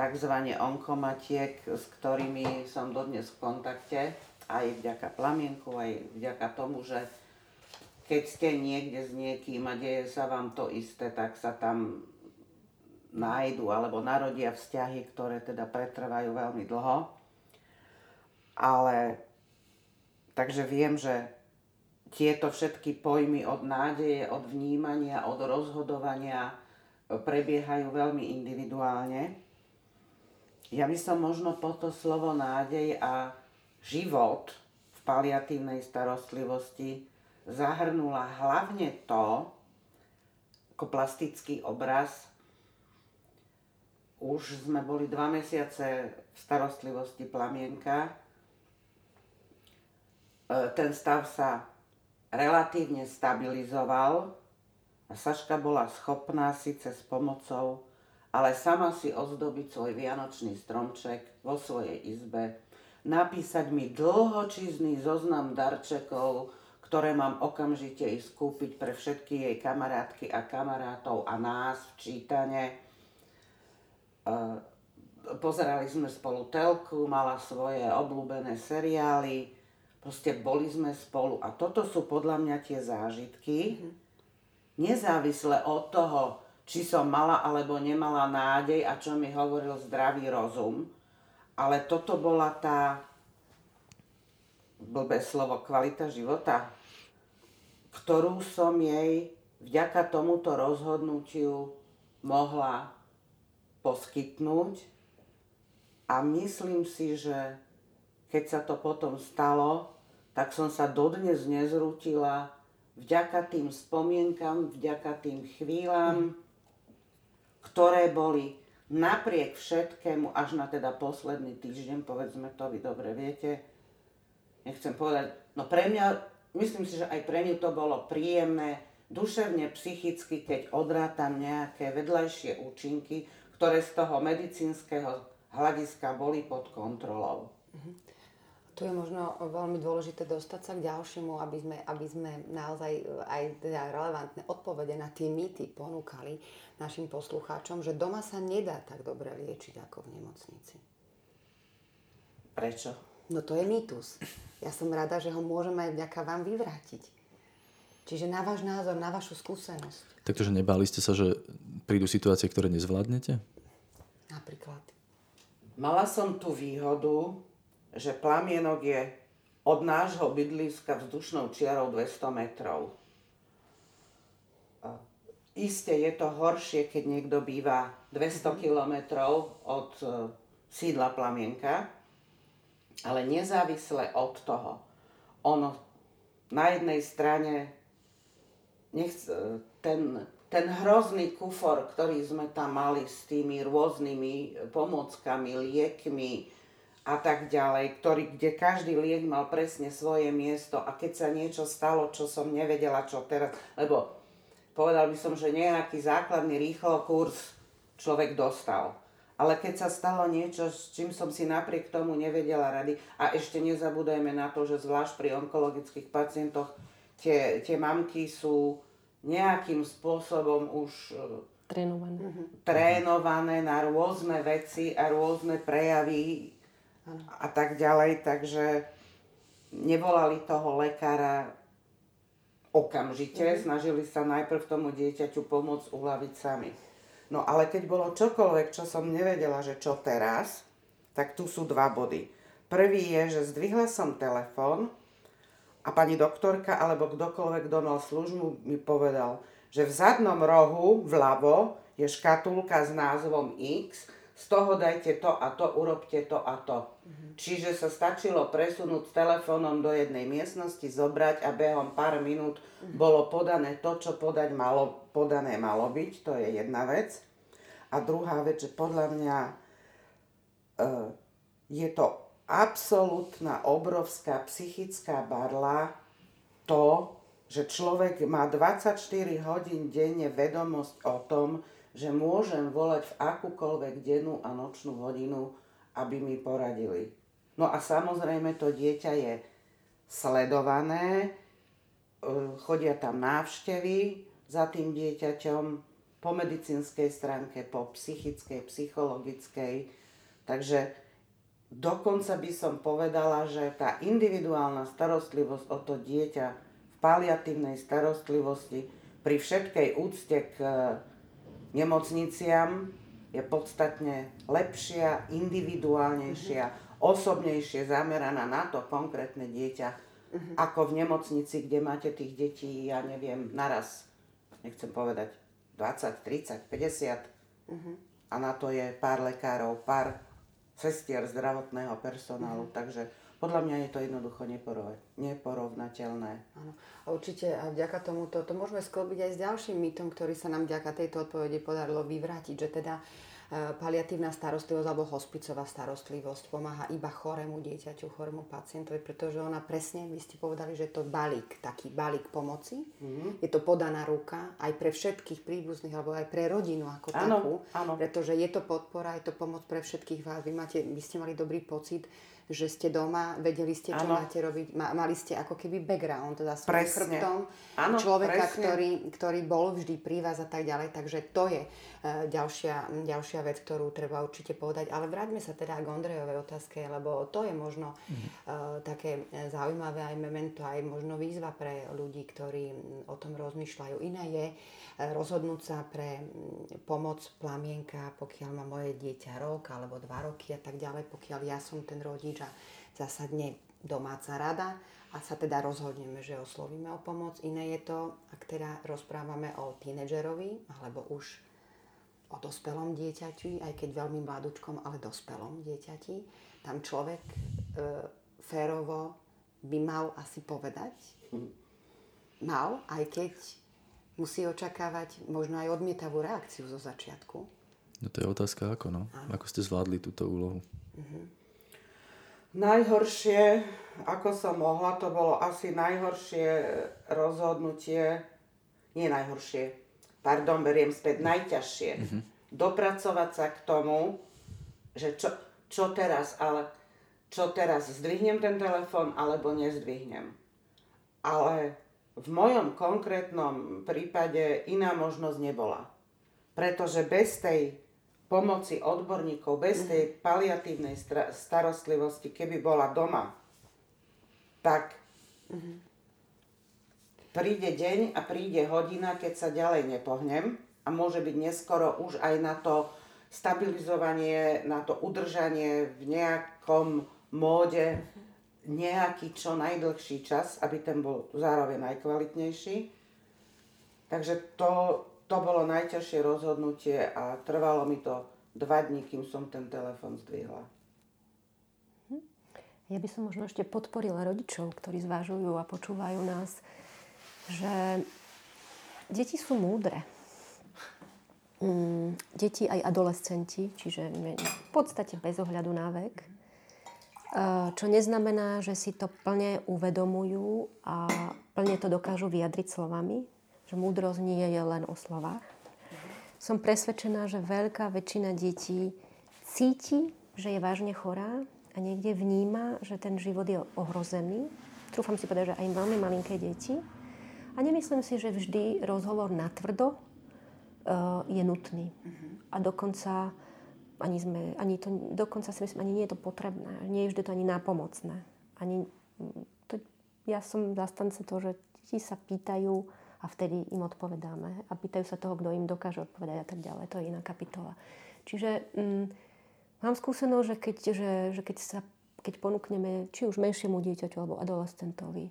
tzv. onkomatiek, s ktorými som dodnes v kontakte, aj vďaka plamienku, aj vďaka tomu, že keď ste niekde s niekým a deje sa vám to isté, tak sa tam nájdu alebo narodia vzťahy, ktoré teda pretrvajú veľmi dlho. Ale takže viem, že tieto všetky pojmy od nádeje, od vnímania, od rozhodovania prebiehajú veľmi individuálne. Ja by som možno po to slovo nádej a život v paliatívnej starostlivosti zahrnula hlavne to, ako plastický obraz. Už sme boli dva mesiace v starostlivosti plamienka. E, ten stav sa relatívne stabilizoval a Saška bola schopná síce s pomocou, ale sama si ozdobiť svoj vianočný stromček vo svojej izbe, napísať mi dlhočízný zoznam darčekov, ktoré mám okamžite ísť kúpiť pre všetky jej kamarátky a kamarátov a nás v čítane. E, pozerali sme spolu telku, mala svoje obľúbené seriály, Proste boli sme spolu a toto sú podľa mňa tie zážitky, mm-hmm. nezávisle od toho, či som mala alebo nemala nádej a čo mi hovoril zdravý rozum. Ale toto bola tá, blbé slovo, kvalita života, ktorú som jej vďaka tomuto rozhodnutiu mohla poskytnúť. A myslím si, že keď sa to potom stalo, tak som sa dodnes nezrutila vďaka tým spomienkam, vďaka tým chvíľam, ktoré boli napriek všetkému až na teda posledný týždeň, povedzme to, vy dobre viete, nechcem povedať, no pre mňa, myslím si, že aj pre mňa to bolo príjemné, duševne, psychicky, keď odrátam nejaké vedľajšie účinky, ktoré z toho medicínskeho hľadiska boli pod kontrolou. Uh-huh. Tu je možno veľmi dôležité dostať sa k ďalšiemu, aby sme, aby sme naozaj aj teda relevantné odpovede na tie mýty ponúkali našim poslucháčom, že doma sa nedá tak dobre liečiť ako v nemocnici. Prečo? No to je mýtus. Ja som rada, že ho môžeme aj vďaka vám vyvrátiť. Čiže na váš názor, na vašu skúsenosť. Takže nebáli ste sa, že prídu situácie, ktoré nezvládnete? Napríklad. Mala som tú výhodu, že plamienok je od nášho bydliska vzdušnou čiarou 200 metrov. Isté je to horšie, keď niekto býva 200 kilometrov od e, sídla plamienka, ale nezávisle od toho, ono na jednej strane nechc, e, ten, ten hrozný kufor, ktorý sme tam mali s tými rôznymi pomockami, liekmi, a tak ďalej, ktorý, kde každý liek mal presne svoje miesto a keď sa niečo stalo, čo som nevedela, čo teraz, lebo povedal by som, že nejaký základný rýchlo kurz človek dostal. Ale keď sa stalo niečo, s čím som si napriek tomu nevedela rady, a ešte nezabúdajme na to, že zvlášť pri onkologických pacientoch tie, tie mamky sú nejakým spôsobom už trénované. trénované na rôzne veci a rôzne prejavy a tak ďalej, takže nevolali toho lekára okamžite, mm. snažili sa najprv tomu dieťaťu pomôcť uľaviť sami. No ale keď bolo čokoľvek, čo som nevedela, že čo teraz, tak tu sú dva body. Prvý je, že zdvihla som telefón a pani doktorka alebo kdokoľvek, kto mal službu, mi povedal, že v zadnom rohu vľavo je škatulka s názvom X, z toho dajte to a to, urobte to a to. Mm-hmm. Čiže sa stačilo presunúť telefónom do jednej miestnosti, zobrať a behom pár minút mm-hmm. bolo podané to, čo podať malo, podané malo byť, to je jedna vec. A druhá vec, že podľa mňa e, je to absolútna obrovská psychická barla to, že človek má 24 hodín denne vedomosť o tom, že môžem volať v akúkoľvek dennú a nočnú hodinu, aby mi poradili. No a samozrejme to dieťa je sledované, e, chodia tam návštevy za tým dieťaťom po medicínskej stránke, po psychickej, psychologickej. Takže dokonca by som povedala, že tá individuálna starostlivosť o to dieťa v paliatívnej starostlivosti pri všetkej úcte k nemocniciam je podstatne lepšia, individuálnejšia, uh-huh. osobnejšie zameraná na to konkrétne dieťa, uh-huh. ako v nemocnici, kde máte tých detí, ja neviem, naraz, nechcem povedať, 20, 30, 50 uh-huh. a na to je pár lekárov, pár sestier zdravotného personálu, uh-huh. takže podľa mňa je to jednoducho neporovnateľné. Áno. A určite a vďaka tomuto to môžeme sklbiť aj s ďalším mýtom, ktorý sa nám vďaka tejto odpovede podarilo vyvrátiť, že teda E, paliatívna starostlivosť alebo hospicová starostlivosť pomáha iba chorému dieťaťu, chorému pacientovi, pretože ona presne, vy ste povedali, že je to balík, taký balík pomoci. Mm-hmm. Je to podaná ruka aj pre všetkých príbuzných alebo aj pre rodinu ako áno, takú, áno. pretože je to podpora, je to pomoc pre všetkých vás. Vy, máte, vy ste mali dobrý pocit, že ste doma, vedeli ste, čo Áno. máte robiť, ma, mali ste ako keby background za svojím Presne. chrbtom Áno, človeka, presne. ktorý, ktorý bol vždy pri vás a tak ďalej. Takže to je e, ďalšia, ďalšia vec, ktorú treba určite povedať. Ale vráťme sa teda k Ondrejovej otázke, lebo to je možno Mhm. e, také zaujímavé aj memento, aj možno výzva pre ľudí, ktorí o tom rozmýšľajú. Iné je e, rozhodnúť sa pre pomoc plamienka, pokiaľ má moje dieťa rok alebo dva roky a tak ďalej, pokiaľ ja som ten rodič a zasadne domáca rada a sa teda rozhodneme, že oslovíme o pomoc. Iné je to, ak teda rozprávame o tínedžerovi alebo už o dospelom dieťati, aj keď veľmi mladúčkom, ale dospelom dieťati. Tam človek e, férovo by mal asi povedať, mal, aj keď musí očakávať možno aj odmietavú reakciu zo začiatku. No to je otázka ako, no. Ako ste zvládli túto úlohu? Najhoršie, ako som mohla, to bolo asi najhoršie rozhodnutie, nie najhoršie, pardon, beriem späť, najťažšie. Dopracovať sa k tomu, že čo, čo teraz, ale čo teraz, zdvihnem ten telefón alebo nezdvihnem. Ale v mojom konkrétnom prípade iná možnosť nebola. Pretože bez tej pomoci odborníkov, bez tej paliatívnej starostlivosti, keby bola doma, tak príde deň a príde hodina, keď sa ďalej nepohnem a môže byť neskoro už aj na to stabilizovanie, na to udržanie v nejakom móde nejaký čo najdlhší čas, aby ten bol zároveň najkvalitnejší. Takže to, to bolo najťažšie rozhodnutie a trvalo mi to dva dní, kým som ten telefon zdvihla. Ja by som možno ešte podporila rodičov, ktorí zvažujú a počúvajú nás, že deti sú múdre. Mm, deti aj adolescenti, čiže v podstate bez ohľadu na vek. E, Čo neznamená, že si to plne uvedomujú a plne to dokážu vyjadriť slovami, že múdrosť nie je len o slovách. Som presvedčená, že veľká väčšina detí cíti, že je vážne chorá a niekde vníma, že ten život je ohrozený. Trúfam si povedať, že aj veľmi malinké deti. A nemyslím si, že vždy rozhovor natvrdo uh, je nutný. A dokonca ani, sme, ani to, dokonca si myslím, ani nie je to potrebné. Nie je vždy to ani nápomocné. Ani, to, ja som zastance toho, že deti sa pýtajú a vtedy im odpovedáme. A pýtajú sa toho, kto im dokáže odpovedať a tak ďalej. To je iná kapitola. Čiže mm, mám skúsenosť, že keď, že, že keď, sa, keď ponúkneme či už menšiemu dieťaťu alebo adolescentovi,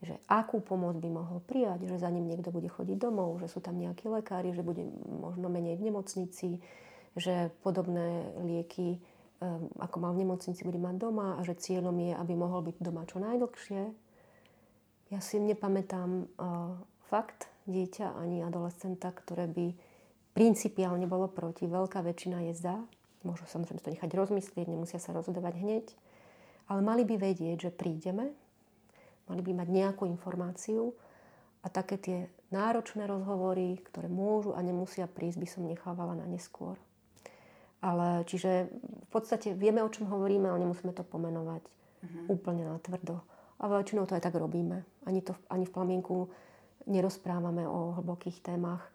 že akú pomoc by mohol prijať, že za ním niekto bude chodiť domov, že sú tam nejakí lekári, že bude možno menej v nemocnici, že podobné lieky, um, ako mal v nemocnici, bude mať doma a že cieľom je, aby mohol byť doma čo najdlhšie. Ja si nepamätám fakt dieťa ani adolescenta, ktoré by principiálne bolo proti. Veľká väčšina je za. Môžu samozrejme to nechať rozmyslieť, nemusia sa rozhodovať hneď. Ale mali by vedieť, že prídeme, mali by mať nejakú informáciu a také tie náročné rozhovory, ktoré môžu a nemusia prísť, by som nechávala na neskôr. Ale čiže v podstate vieme, o čom hovoríme, ale nemusíme to pomenovať uh-huh. úplne na tvrdo. A väčšinou to aj tak robíme. Ani, to, ani v plamienku nerozprávame o hlbokých témach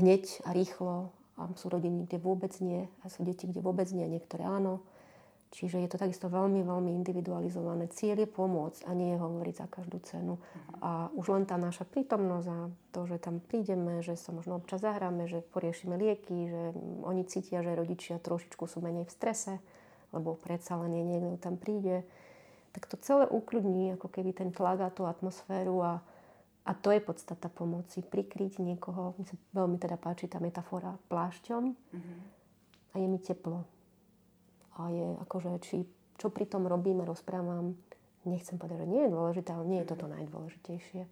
hneď a rýchlo. A sú rodiny, kde vôbec nie. A sú deti, kde vôbec nie. Niektoré áno. Čiže je to takisto veľmi, veľmi individualizované. Cieľ je pomôcť a nie je hovoriť za každú cenu. A už len tá naša prítomnosť a to, že tam prídeme, že sa možno občas zahráme, že poriešime lieky, že oni cítia, že rodičia trošičku sú menej v strese, lebo predsa len niekto tam príde, tak to celé ukľudní ako keby ten tlak a tú atmosféru a, a to je podstata pomoci. Prikryť niekoho, mi sa veľmi teda páči tá metafora plášťom a je mi teplo a je akože, či, čo pri tom robíme, rozprávam, nechcem povedať, že nie je dôležité, ale nie je toto najdôležitejšie.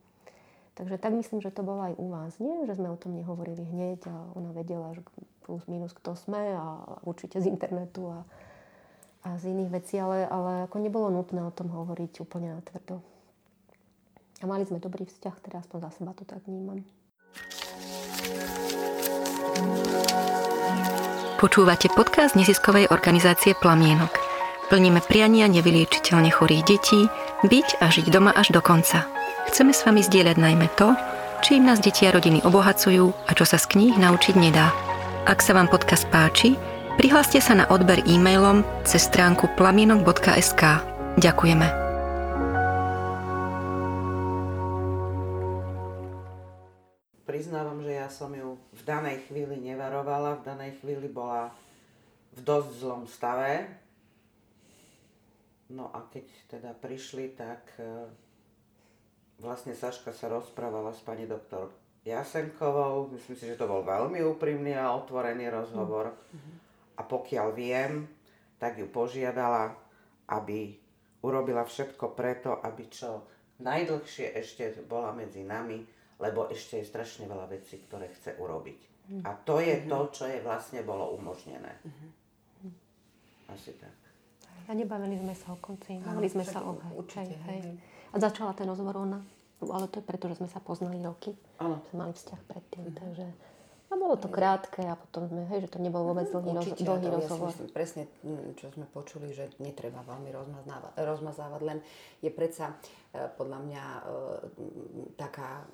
Takže tak myslím, že to bolo aj u vás, nie? Že sme o tom nehovorili hneď a ona vedela, že plus minus kto sme a určite z internetu a, a z iných vecí, ale, ale ako nebolo nutné o tom hovoriť úplne natvrdo. A mali sme dobrý vzťah, teda aspoň za seba to tak vnímam. Počúvate podcast neziskovej organizácie Plamienok. Plníme priania nevyliečiteľne chorých detí, byť a žiť doma až do konca. Chceme s vami zdieľať najmä to, čím nás deti a rodiny obohacujú a čo sa z kníh naučiť nedá. Ak sa vám podcast páči, prihláste sa na odber e-mailom cez stránku plamienok.sk. Ďakujeme. Som ju v danej chvíli nevarovala, v danej chvíli bola v dosť zlom stave, No a keď teda prišli, tak e, vlastne Saška sa rozprávala s pani doktor Jasenkovou. Myslím si, že to bol veľmi úprimný a otvorený rozhovor. Mm-hmm. A pokiaľ viem, tak ju požiadala, aby urobila všetko preto, aby čo najdlhšie ešte bola medzi nami, lebo ešte je strašne veľa vecí, ktoré chce urobiť. Mm-hmm. A to je to, čo je vlastne bolo umožnené. Mm-hmm. Asi tak. A nebavili sme sa o konci, bavili sme sa o určite, hej, hej. A začala ten rozhovor ona, ale to je preto, že sme sa poznali roky. Áno. Sme mali vzťah predtým, mm-hmm. takže... A bolo to krátke a potom sme, hej, že to nebol vôbec mhm, dlhý, roz, dlhý to, rozhovor. Ja myslím, presne, mm, čo sme počuli, že netreba veľmi rozmazávať, rozmazávať len je predsa e, podľa mňa e, taká,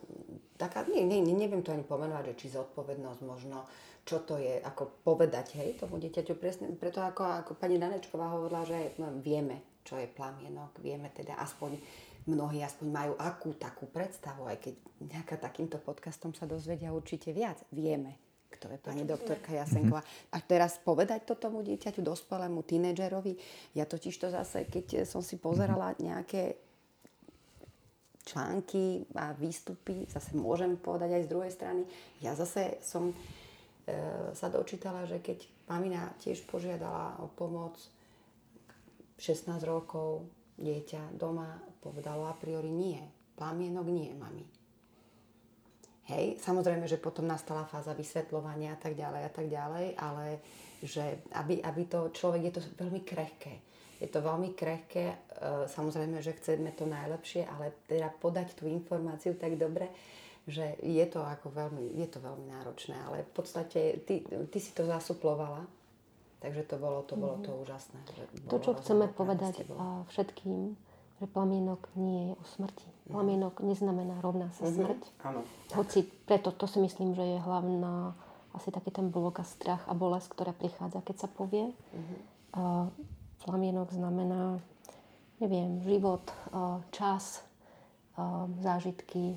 taká nie, nie, neviem to ani pomenovať, že či zodpovednosť možno čo to je, ako povedať, hej, tomu dieťaťu presne, preto ako, ako pani Danečková hovorila, že no, vieme, čo je plamienok, vieme teda aspoň, mnohí aspoň majú akú takú predstavu, aj keď nejaká takýmto podcastom sa dozvedia určite viac, vieme, kto je pani doktorka Jasenková. A teraz povedať to tomu dieťaťu, dospelému tínedžerovi, ja totiž to zase, keď som si pozerala nejaké články a výstupy, zase môžem povedať aj z druhej strany, ja zase som E, sa dočítala, že keď mamina tiež požiadala o pomoc 16 rokov, dieťa doma povedalo a priori nie. Plamienok nie, mami. Hej, samozrejme, že potom nastala fáza vysvetľovania a tak ďalej a tak ďalej, ale že aby, aby to človek, je to veľmi krehké. Je to veľmi krehké, e, samozrejme, že chceme to najlepšie, ale teda podať tú informáciu tak dobre, že je to ako veľmi, je to veľmi náročné, ale v podstate ty, ty si to zasuplovala, takže to bolo to, bolo to mhm. úžasné. Bolo to, čo chceme povedať všetkým, že plamienok nie je o smrti. Mhm. Plamienok neznamená rovná sa mm-hmm. smrť. Áno. Hoci preto to si myslím, že je hlavná asi taký ten blok a strach a bolesť, ktorá prichádza, keď sa povie. Mm-hmm. Uh, plamienok znamená, neviem, život, uh, čas, uh, zážitky,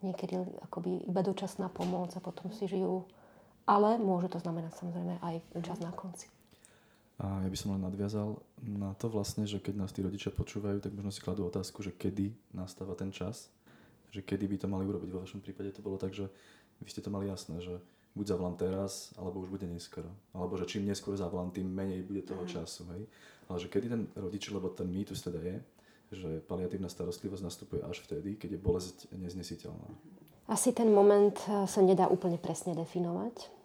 niekedy akoby iba dočasná pomoc a potom si žijú. Ale môže to znamenať samozrejme aj čas na konci. A ja by som len nadviazal na to vlastne, že keď nás tí rodičia počúvajú, tak možno si kladú otázku, že kedy nastáva ten čas, že kedy by to mali urobiť. Vo vašom prípade to bolo tak, že vy ste to mali jasné, že buď zavolám teraz, alebo už bude neskoro. Alebo že čím neskôr zavolám, tým menej bude toho mm. času. Hej? Ale že kedy ten rodič, lebo ten mýtus teda je, že paliatívna starostlivosť nastupuje až vtedy, keď je bolesť neznesiteľná. Asi ten moment eh, sa nedá úplne presne definovať.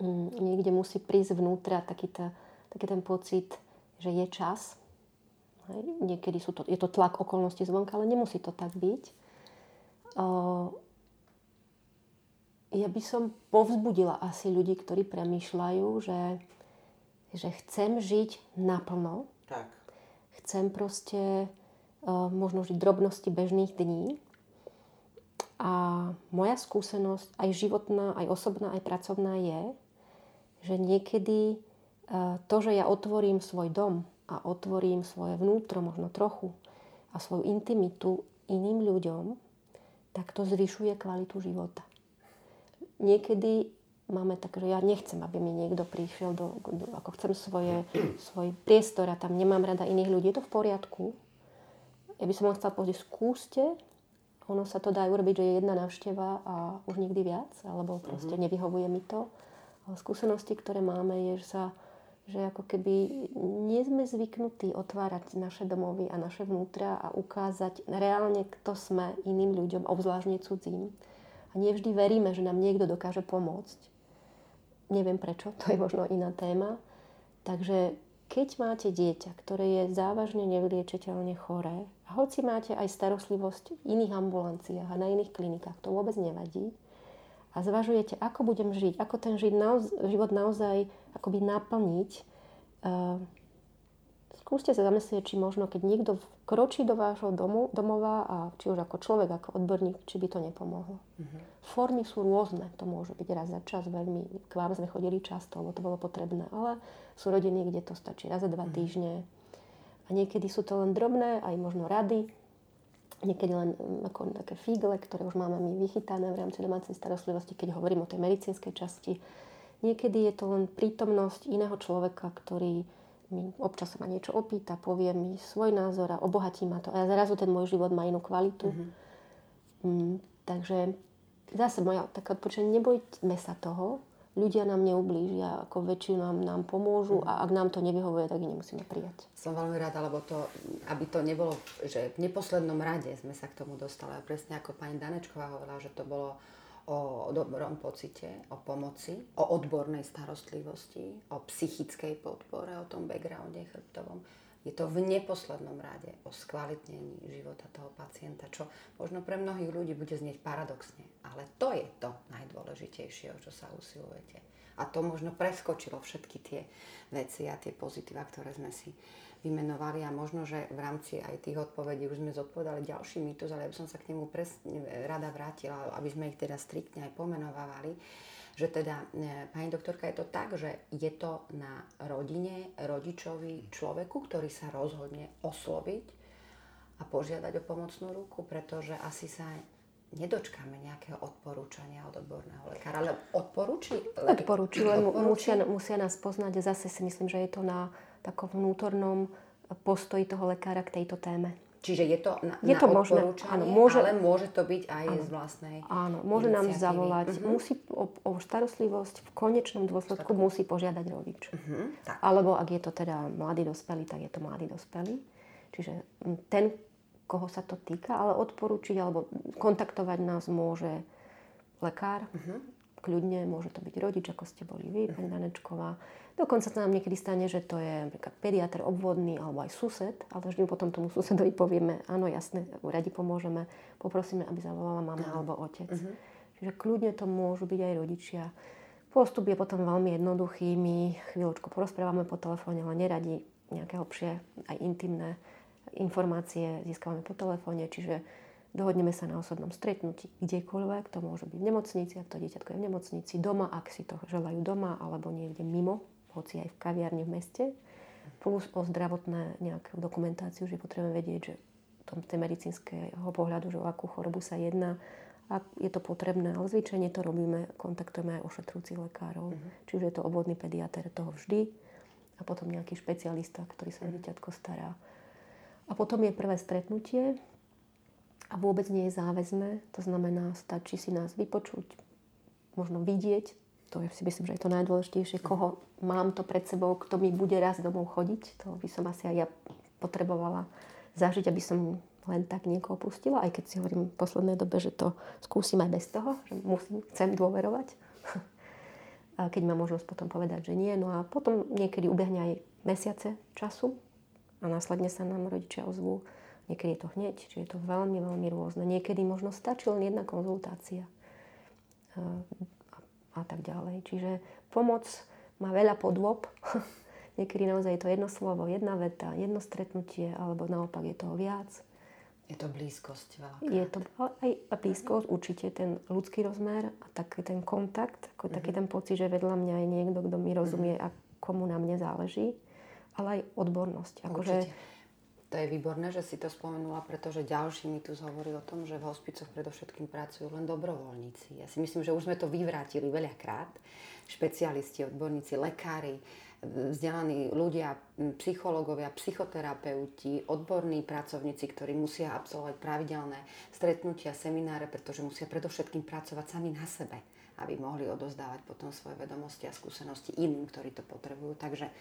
Mm, niekde musí prísť vnútra taký, tá, taký ten pocit, že je čas. Niekedy sú to, je to tlak okolností zvonka, ale nemusí to tak byť. Ja by som povzbudila asi ľudí, ktorí premýšľajú, že, že chcem žiť naplno. Tak chcem proste možno žiť drobnosti bežných dní. A moja skúsenosť, aj životná, aj osobná, aj pracovná je, že niekedy uh, to, že ja otvorím svoj dom a otvorím svoje vnútro možno trochu a svoju intimitu iným ľuďom, tak to zvyšuje kvalitu života. Niekedy máme tak, že ja nechcem, aby mi niekto prišiel do, do ako chcem svoje, svoj priestor a tam nemám rada iných ľudí. Je to v poriadku. Ja by som len chcela povedať, skúste, ono sa to dá urobiť, že je jedna návšteva a už nikdy viac, alebo proste mm-hmm. nevyhovuje mi to. Skúsenosti, ktoré máme, je, že sa že ako keby nie sme zvyknutí otvárať naše domovy a naše vnútra a ukázať reálne, kto sme iným ľuďom, obzvlášť cudzím. A nevždy veríme, že nám niekto dokáže pomôcť. Neviem prečo, to je možno iná téma. Takže keď máte dieťa, ktoré je závažne nevyliečiteľne choré, a hoci máte aj starostlivosť v iných ambulanciách a na iných klinikách, to vôbec nevadí, a zvažujete, ako budem žiť, ako ten život naozaj akoby naplniť, uh, skúste sa zamyslieť, či možno, keď niekto kročí do vášho domu, domova a či už ako človek, ako odborník, či by to nepomohlo. Uh-huh. Formy sú rôzne. To môže byť raz za čas, veľmi, k vám sme chodili často, lebo to bolo potrebné, ale sú rodiny, kde to stačí raz za dva uh-huh. týždne. A niekedy sú to len drobné, aj možno rady, niekedy len mm, ako také figle, ktoré už máme my vychytané v rámci domácej starostlivosti, keď hovorím o tej medicínskej časti. Niekedy je to len prítomnosť iného človeka, ktorý mi občas ma niečo opýta, povie mi svoj názor a obohatí ma to. A zrazu ten môj život má inú kvalitu. Mm-hmm. Mm, takže zase moja taká odporúčanie, nebojme sa toho. Ľudia nám neublížia, ako väčšinu nám, pomôžu a ak nám to nevyhovuje, tak ich nemusíme prijať. Som veľmi rada, lebo to, aby to nebolo, že v neposlednom rade sme sa k tomu dostali. A presne ako pani Danečková hovorila, že to bolo o dobrom pocite, o pomoci, o odbornej starostlivosti, o psychickej podpore, o tom backgrounde chrbtovom. Je to v neposlednom rade o skvalitnení života toho pacienta, čo možno pre mnohých ľudí bude znieť paradoxne, ale to je to najdôležitejšie, o čo sa usilujete. A to možno preskočilo všetky tie veci a tie pozitíva, ktoré sme si vymenovali a možno, že v rámci aj tých odpovedí už sme zodpovedali ďalší mýtus, ale ja by som sa k nemu presne rada vrátila, aby sme ich teda striktne aj pomenovávali, že teda, e, pani doktorka, je to tak, že je to na rodine, rodičovi, človeku, ktorý sa rozhodne osloviť a požiadať o pomocnú ruku, pretože asi sa nedočkáme nejakého odporúčania od odborného lekára, ale odporúči? Odporúči, len musia, musia nás poznať. Zase si myslím, že je to na takom vnútornom postoji toho lekára k tejto téme. Čiže je to na, je to na možné, áno, môže, ale môže to byť aj áno, z vlastnej Áno, môže nám zavolať. Uh-huh. Musí o, o starostlivosť v konečnom dôsledku musí požiadať rodič. Uh-huh, tak. Alebo ak je to teda mladý dospelý, tak je to mladý dospelý. Čiže ten, koho sa to týka, ale odporúčiť alebo kontaktovať nás môže lekár, uh-huh. Kľudne, môže to byť rodič, ako ste boli vy, pani Danečková Dokonca sa nám niekedy stane, že to je napríklad pediatr obvodný alebo aj sused, ale vždy potom tomu susedovi povieme, áno, jasne, radi pomôžeme, poprosíme, aby zavolala mama uh-huh. alebo otec. Uh-huh. Čiže kľudne to môžu byť aj rodičia. Postup je potom veľmi jednoduchý, my chvíľočku porozprávame po telefóne, ale neradi nejaké hlbšie, aj intimné informácie získavame po telefóne, čiže dohodneme sa na osobnom stretnutí kdekoľvek, to môže byť v nemocnici, ak to dieťatko je v nemocnici, doma, ak si to želajú doma, alebo niekde mimo hoci aj v kaviarni v meste, plus o zdravotné nejakú dokumentáciu, že potrebujeme vedieť, že tom tej medicínskeho pohľadu, že o akú chorobu sa jedná, ak je to potrebné, ale zvyčajne to robíme, kontaktujeme aj ošetrujúcich lekárov, uh-huh. čiže je to obvodný pediatr toho vždy a potom nejaký špecialista, ktorý sa o dieťatko stará. A potom je prvé stretnutie a vôbec nie je záväzné, to znamená, stačí si nás vypočuť, možno vidieť to je, si myslím, že je to najdôležitejšie, koho mám to pred sebou, kto mi bude raz domov chodiť. To by som asi aj ja potrebovala zažiť, aby som len tak niekoho pustila, aj keď si hovorím v poslednej dobe, že to skúsim aj bez toho, že musím, chcem dôverovať. a keď mám možnosť potom povedať, že nie. No a potom niekedy ubehne aj mesiace času a následne sa nám rodičia ozvú. Niekedy je to hneď, čiže je to veľmi, veľmi rôzne. Niekedy možno stačí len jedna konzultácia a tak ďalej. Čiže pomoc má veľa podôb. Niekedy naozaj je to jedno slovo, jedna veta, jedno stretnutie, alebo naopak je toho viac. Je to blízkosť veľakrát. Je to aj blízkosť, určite ten ľudský rozmer a taký ten kontakt, ako uh-huh. taký ten pocit, že vedľa mňa je niekto, kto mi rozumie uh-huh. a komu na mne záleží, ale aj odbornosť. Akože to je výborné, že si to spomenula, pretože ďalší mi tu hovorí o tom, že v hospicoch predovšetkým pracujú len dobrovoľníci. Ja si myslím, že už sme to vyvrátili veľakrát. Špecialisti, odborníci, lekári, vzdelaní ľudia, psychológovia, psychoterapeuti, odborní pracovníci, ktorí musia absolvovať pravidelné stretnutia, semináre, pretože musia predovšetkým pracovať sami na sebe, aby mohli odozdávať potom svoje vedomosti a skúsenosti iným, ktorí to potrebujú. Takže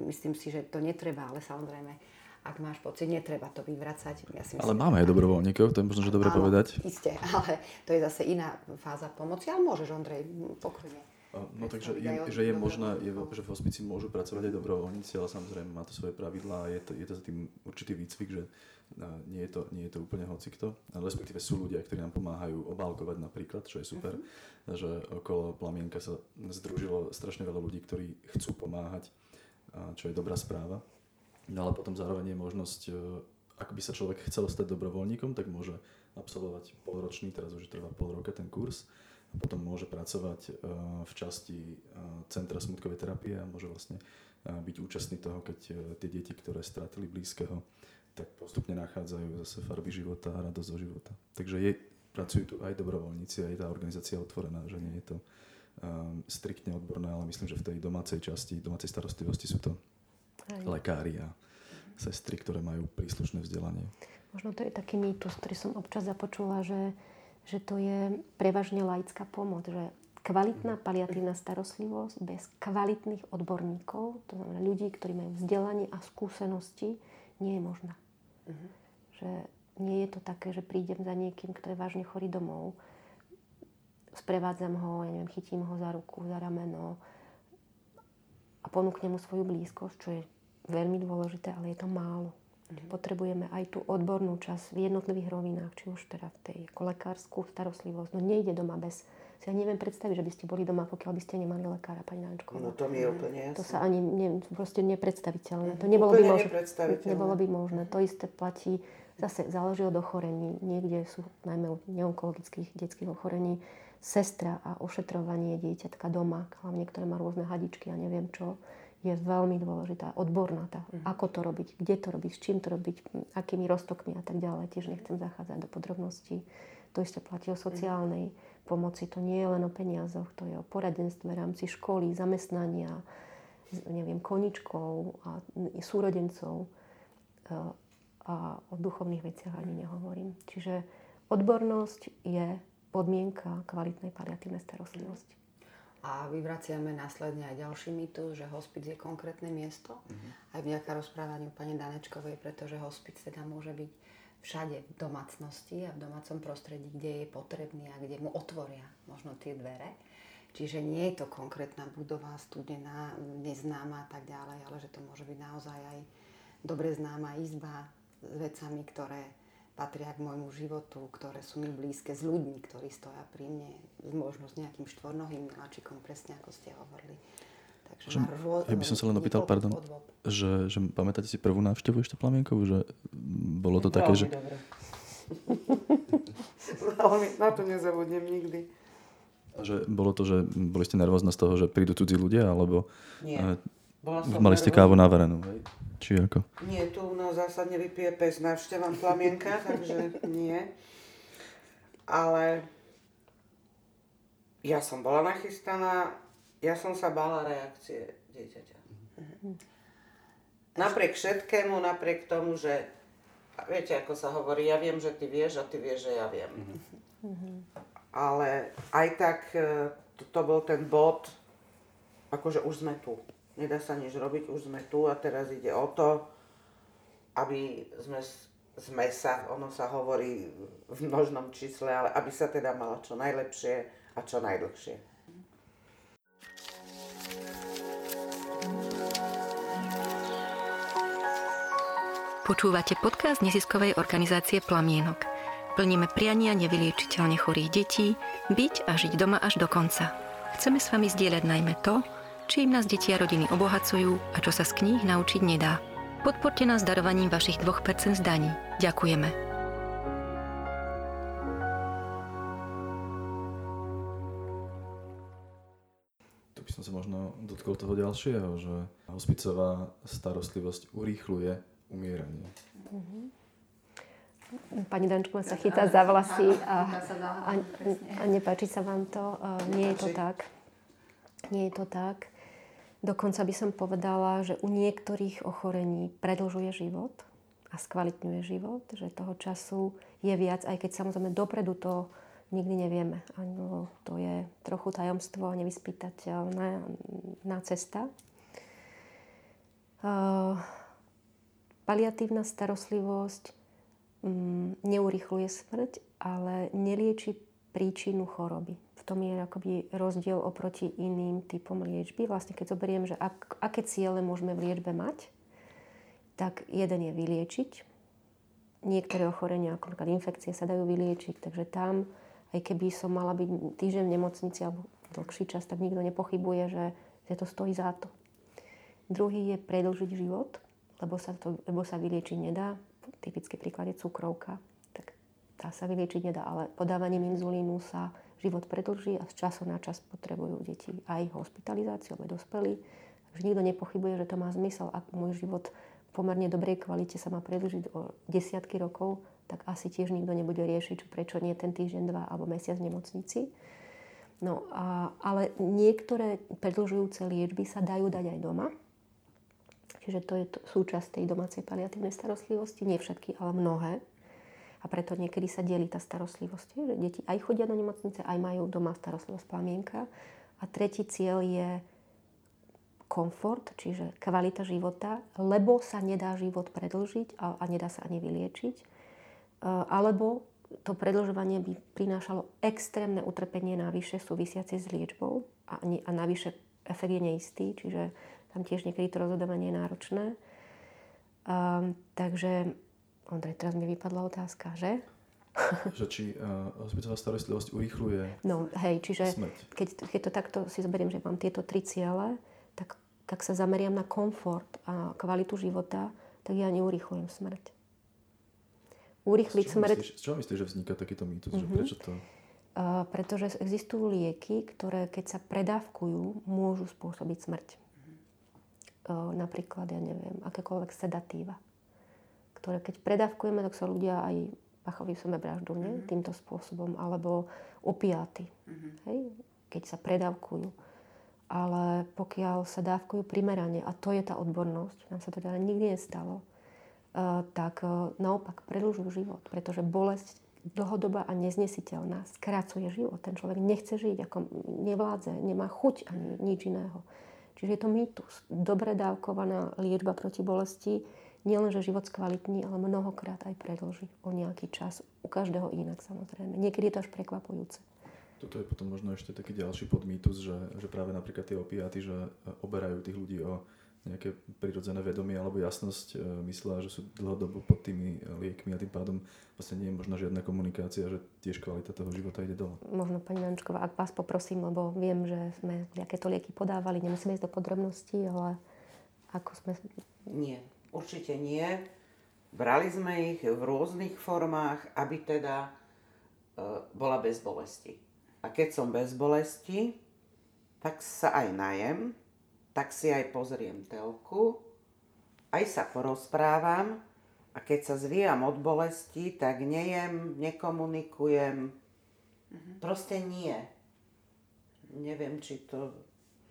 myslím si, že to netreba, ale samozrejme ak máš pocit, netreba to vyvracať. Ja si myslím, ale máme aj dobrovoľníkov, to je možno, že dobre áno, povedať. Isté, ale to je zase iná fáza pomoci, ale môžeš, Ondrej, pokojne. No takže je, že je možné, je, že v hospici môžu pracovať aj dobrovoľníci, ale samozrejme má to svoje pravidlá a je to, je to za tým určitý výcvik, že nie je, to, nie je to úplne hocikto. Respektíve sú ľudia, ktorí nám pomáhajú obálkovať napríklad, čo je super, uh-huh. že okolo Plamienka sa združilo strašne veľa ľudí, ktorí chcú pomáhať, čo je dobrá správa. No ale potom zároveň je možnosť, e, ak by sa človek chcel stať dobrovoľníkom, tak môže absolvovať polročný, teraz už trvá pol roka ten kurz, a potom môže pracovať e, v časti e, Centra smutkovej terapie a môže vlastne byť účastný toho, keď tie deti, ktoré stratili blízkeho, tak postupne nachádzajú zase farby života a radosť zo života. Takže je, pracujú tu aj dobrovoľníci, aj tá organizácia otvorená, že nie je to um, striktne odborné, ale myslím, že v tej domácej časti, domácej starostlivosti sú to aj. lekári a sestry, ktoré majú príslušné vzdelanie. Možno to je taký mýtus, ktorý som občas započula, že, že to je prevažne laická pomoc, že kvalitná paliatívna starostlivosť bez kvalitných odborníkov, to znamená ľudí, ktorí majú vzdelanie a skúsenosti, nie je možná. Uh-huh. Že nie je to také, že prídem za niekým, kto je vážne chorý domov, sprevádzam ho, ja neviem, chytím ho za ruku, za rameno a ponúknem mu svoju blízkosť, čo je veľmi dôležité, ale je to málo. Mm. Potrebujeme aj tú odbornú časť v jednotlivých rovinách, či už teda v tej ako lekárskú starostlivosť. No nejde doma bez... Si ja neviem predstaviť, že by ste boli doma, pokiaľ by ste nemali lekára, pani Nančko. No to mi je úplne jasné. To sa ani ne, proste nepredstaviteľné. To nebolo by, možné, nebolo by možné. To isté platí, zase záleží od ochorení. Niekde sú najmä u neonkologických detských ochorení sestra a ošetrovanie dieťatka doma, hlavne ktoré má rôzne hadičky a neviem čo, je veľmi dôležitá, odborná tá, mm. ako to robiť, kde to robiť, s čím to robiť, akými roztokmi a tak ďalej. Tiež nechcem zachádzať do podrobností. To isté platí o sociálnej mm. pomoci. To nie je len o peniazoch, to je o poradenstve v rámci školy, zamestnania, neviem, koničkov a súrodencov e, a o duchovných veciach ani nehovorím. Čiže odbornosť je podmienka kvalitnej paliatívnej starostlivosti. A vyvraciame následne aj ďalší mýtus, že hospic je konkrétne miesto. Mm-hmm. Aj vďaka rozprávaniu pani Danečkovej, pretože hospic teda môže byť všade v domácnosti a v domácom prostredí, kde je potrebný a kde mu otvoria možno tie dvere. Čiže nie je to konkrétna budova, studená, neznáma a tak ďalej, ale že to môže byť naozaj aj dobre známa izba s vecami, ktoré patria k môjmu životu, ktoré sú mi blízke, s ľuďmi, ktorí stoja pri mne, možno s nejakým štvornohým miláčikom, presne ako ste hovorili. Takže že, rô, ja by som sa len opýtal, pardon, že, že pamätáte si prvú návštevu ešte Plamienkovú, že bolo to také, že... Dobre. na to nezabudnem nikdy. A že bolo to, že boli ste nervózne z toho, že prídu cudzí ľudia, alebo... Nie. Mali ste kávu naverenú, hej? Či ako? Nie, tu u nás zásadne vypije pes návštevám plamienka, takže nie. Ale ja som bola nachystaná, ja som sa bála reakcie dieťaťa. Napriek všetkému, napriek tomu, že viete, ako sa hovorí, ja viem, že ty vieš a ty vieš, že ja viem. Ale aj tak e, to, to bol ten bod, akože už sme tu nedá sa nič robiť, už sme tu a teraz ide o to, aby sme, sme sa, ono sa hovorí v množnom čísle, ale aby sa teda mala čo najlepšie a čo najdlhšie. Počúvate podcast neziskovej organizácie Plamienok. Plníme priania nevyliečiteľne chorých detí, byť a žiť doma až do konca. Chceme s vami zdieľať najmä to, čím nás deti a rodiny obohacujú a čo sa z kníh naučiť nedá. Podporte nás darovaním vašich 2% zdaní. Ďakujeme. Tu by som sa možno dotkol toho ďalšieho, že hospicová starostlivosť urýchluje umieranie. Mm-hmm. Pani Dančková sa chytá za vlasy a, a, a nepáči sa vám to. Nie je to tak. Nie je to tak. Dokonca by som povedala, že u niektorých ochorení predlžuje život a skvalitňuje život, že toho času je viac, aj keď samozrejme dopredu to nikdy nevieme. Ano, to je trochu tajomstvo a nevyspytateľná na cesta. Uh, paliatívna starostlivosť um, neurychluje smrť, ale nelieči príčinu choroby tom je akoby rozdiel oproti iným typom liečby. Vlastne keď zoberiem, že ak, aké ciele môžeme v liečbe mať, tak jeden je vyliečiť. Niektoré ochorenia, ako napríklad infekcie, sa dajú vyliečiť. Takže tam, aj keby som mala byť týždeň v nemocnici alebo dlhší čas, tak nikto nepochybuje, že, že to stojí za to. Druhý je predlžiť život lebo sa, to, lebo sa vyliečiť nedá. Typický príklad je cukrovka. Tak tá sa vyliečiť nedá, ale podávaním inzulínu sa život predlží a z času na čas potrebujú deti aj hospitalizáciu, aj dospelí. Už nikto nepochybuje, že to má zmysel. Ak môj život v pomerne dobrej kvalite sa má predlžiť o desiatky rokov, tak asi tiež nikto nebude riešiť, prečo nie ten týždeň, dva alebo mesiac v nemocnici. No, a, ale niektoré predlžujúce liečby sa dajú dať aj doma. Čiže to je to, súčasť tej domácej paliatívnej starostlivosti. Nie všetky, ale mnohé. A preto niekedy sa delí tá starostlivosť. Že deti aj chodia do nemocnice, aj majú doma starostlivosť plamienka. A tretí cieľ je komfort, čiže kvalita života, lebo sa nedá život predlžiť a, a nedá sa ani vyliečiť. E, alebo to predlžovanie by prinášalo extrémne utrpenie navyše súvisiace s liečbou a, a navyše efekt je neistý, čiže tam tiež niekedy to rozhodovanie je náročné. Um, takže, Ondrej, teraz mi vypadla otázka, že? že či uh, hospicová starostlivosť urýchluje No hej, čiže keď, keď to takto si zoberiem, že mám tieto tri ciele, tak ak sa zameriam na komfort a kvalitu života, tak ja neurýchlujem smrť. Urýchliť smrť... Myslíš, z čoho myslíš, že vzniká takýto mýtus? Mm-hmm. Že mhm. prečo to... Uh, pretože existujú lieky, ktoré keď sa predávkujú, môžu spôsobiť smrť napríklad, ja neviem, akékoľvek sedatíva, ktoré keď predávkujeme, tak sa ľudia aj pachoví sebevraždu? Mm-hmm. týmto spôsobom, alebo opiáty, mm-hmm. hej? keď sa predávkujú. Ale pokiaľ sa dávkujú primerane, a to je tá odbornosť, nám sa to teda nikdy nestalo, uh, tak uh, naopak predlžujú život, pretože bolesť dlhodobá a neznesiteľná skracuje život. Ten človek nechce žiť, ako nevládze, nemá chuť ani nič iného. Čiže je to mýtus. Dobre dávkovaná liečba proti bolesti nielenže život skvalitní, ale mnohokrát aj predlží o nejaký čas. U každého inak samozrejme. Niekedy je to až prekvapujúce. Toto je potom možno ešte taký ďalší podmýtus, že, že práve napríklad tie opiaty, že oberajú tých ľudí o nejaké prirodzené vedomie alebo jasnosť e, myslela, že sú dlhodobo pod tými liekmi a tým pádom vlastne nie je možno žiadna komunikácia, že tiež kvalita toho života ide dole. Možno pani Dančková, ak vás poprosím, lebo viem, že sme to lieky podávali, nemusíme ísť do podrobností, ale ako sme... Nie, určite nie. Brali sme ich v rôznych formách, aby teda e, bola bez bolesti. A keď som bez bolesti, tak sa aj najem, tak si aj pozriem telku, aj sa porozprávam a keď sa zvíjam od bolesti, tak nejem, nekomunikujem. Mm-hmm. Proste nie. Neviem, či to...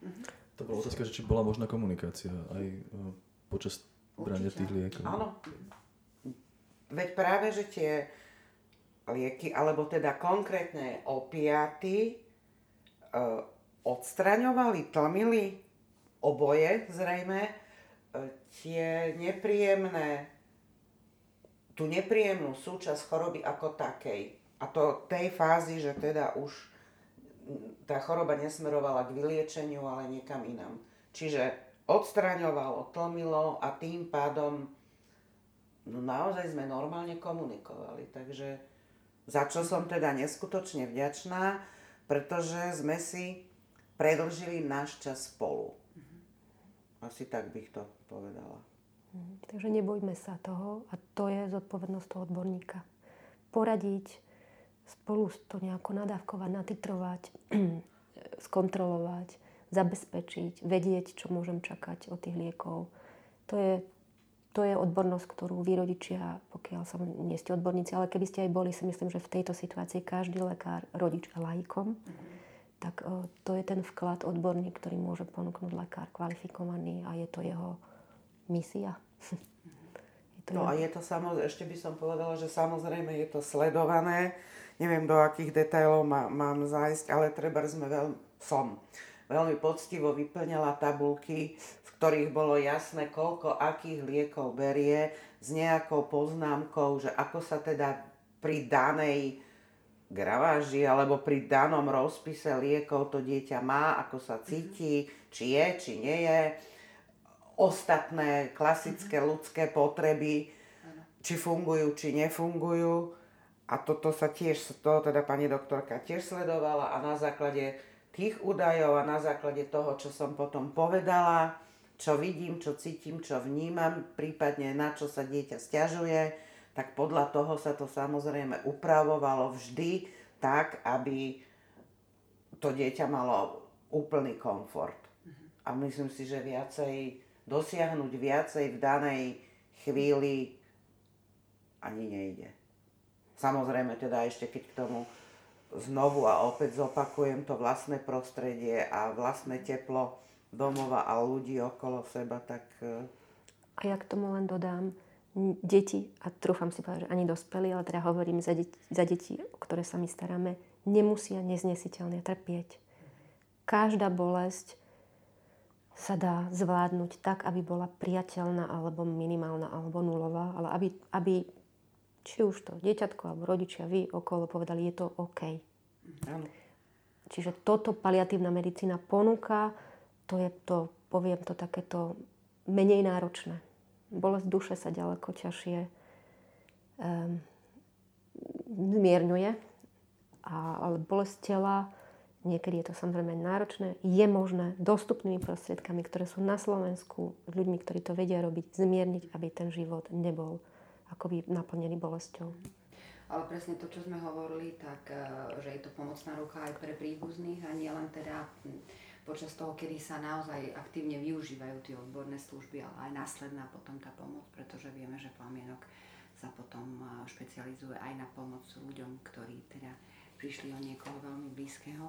Mm-hmm. To bola otázka, že či bola možná komunikácia aj uh, počas brania tých liekov. Áno. Veď práve, že tie lieky, alebo teda konkrétne opiaty, uh, odstraňovali, tlmili oboje zrejme, e, tie nepríjemné, tú nepríjemnú súčasť choroby ako takej. A to tej fázi, že teda už tá choroba nesmerovala k vyliečeniu, ale niekam inám. Čiže odstraňovalo, tlmilo a tým pádom no naozaj sme normálne komunikovali. Takže za čo som teda neskutočne vďačná, pretože sme si predlžili náš čas spolu. Asi tak bych to povedala. Mhm, takže nebojme sa toho a to je zodpovednosť toho odborníka. Poradiť, spolu to nejako nadávkovať, natitrovať, skontrolovať, zabezpečiť, vedieť, čo môžem čakať od tých liekov. To je, to je odbornosť, ktorú vy rodičia, pokiaľ sa nie ste odborníci, ale keby ste aj boli, si myslím, že v tejto situácii každý lekár, rodič a laikom, tak e, to je ten vklad odborník, ktorý môže ponúknuť lekár kvalifikovaný a je to jeho misia. je to no jeho... a je to samozrejme, ešte by som povedala, že samozrejme je to sledované. Neviem, do akých detailov má, mám zájsť, ale treba sme veľmi, som veľmi poctivo vyplňala tabulky, v ktorých bolo jasné, koľko akých liekov berie, s nejakou poznámkou, že ako sa teda pri danej graváži alebo pri danom rozpise liekov to dieťa má, ako sa cíti, či je, či nie je. Ostatné klasické mhm. ľudské potreby, či fungujú, či nefungujú. A toto sa tiež, to teda pani doktorka tiež sledovala a na základe tých údajov a na základe toho, čo som potom povedala, čo vidím, čo cítim, čo vnímam, prípadne na čo sa dieťa stiažuje, tak podľa toho sa to samozrejme upravovalo vždy tak, aby to dieťa malo úplný komfort. A myslím si, že viacej, dosiahnuť viacej v danej chvíli ani nejde. Samozrejme teda ešte keď k tomu znovu a opäť zopakujem to vlastné prostredie a vlastné teplo domova a ľudí okolo seba, tak... E, a ja k tomu len dodám, deti, a trúfam si povedať, že ani dospelí, ale teda hovorím za deti, za deti, o ktoré sa my staráme, nemusia neznesiteľne trpieť. Každá bolesť sa dá zvládnuť tak, aby bola priateľná alebo minimálna alebo nulová, ale aby, aby či už to dieťatko alebo rodičia, vy okolo povedali, je to OK. Ano. Čiže toto paliatívna medicína ponúka, to je to, poviem to takéto menej náročné. Bolesť duše sa ďaleko ťažšie um, zmierňuje, a, ale bolesť tela, niekedy je to samozrejme náročné, je možné dostupnými prostriedkami, ktoré sú na Slovensku, ľuďmi, ktorí to vedia robiť, zmierniť, aby ten život nebol akoby naplnený bolesťou. Ale presne to, čo sme hovorili, tak e, že je to pomocná ruka aj pre príbuzných a nie len teda počas toho, kedy sa naozaj aktívne využívajú tie odborné služby, ale aj následná potom tá pomoc, pretože vieme, že plamienok sa potom e, špecializuje aj na pomoc ľuďom, ktorí teda prišli o niekoho veľmi blízkeho.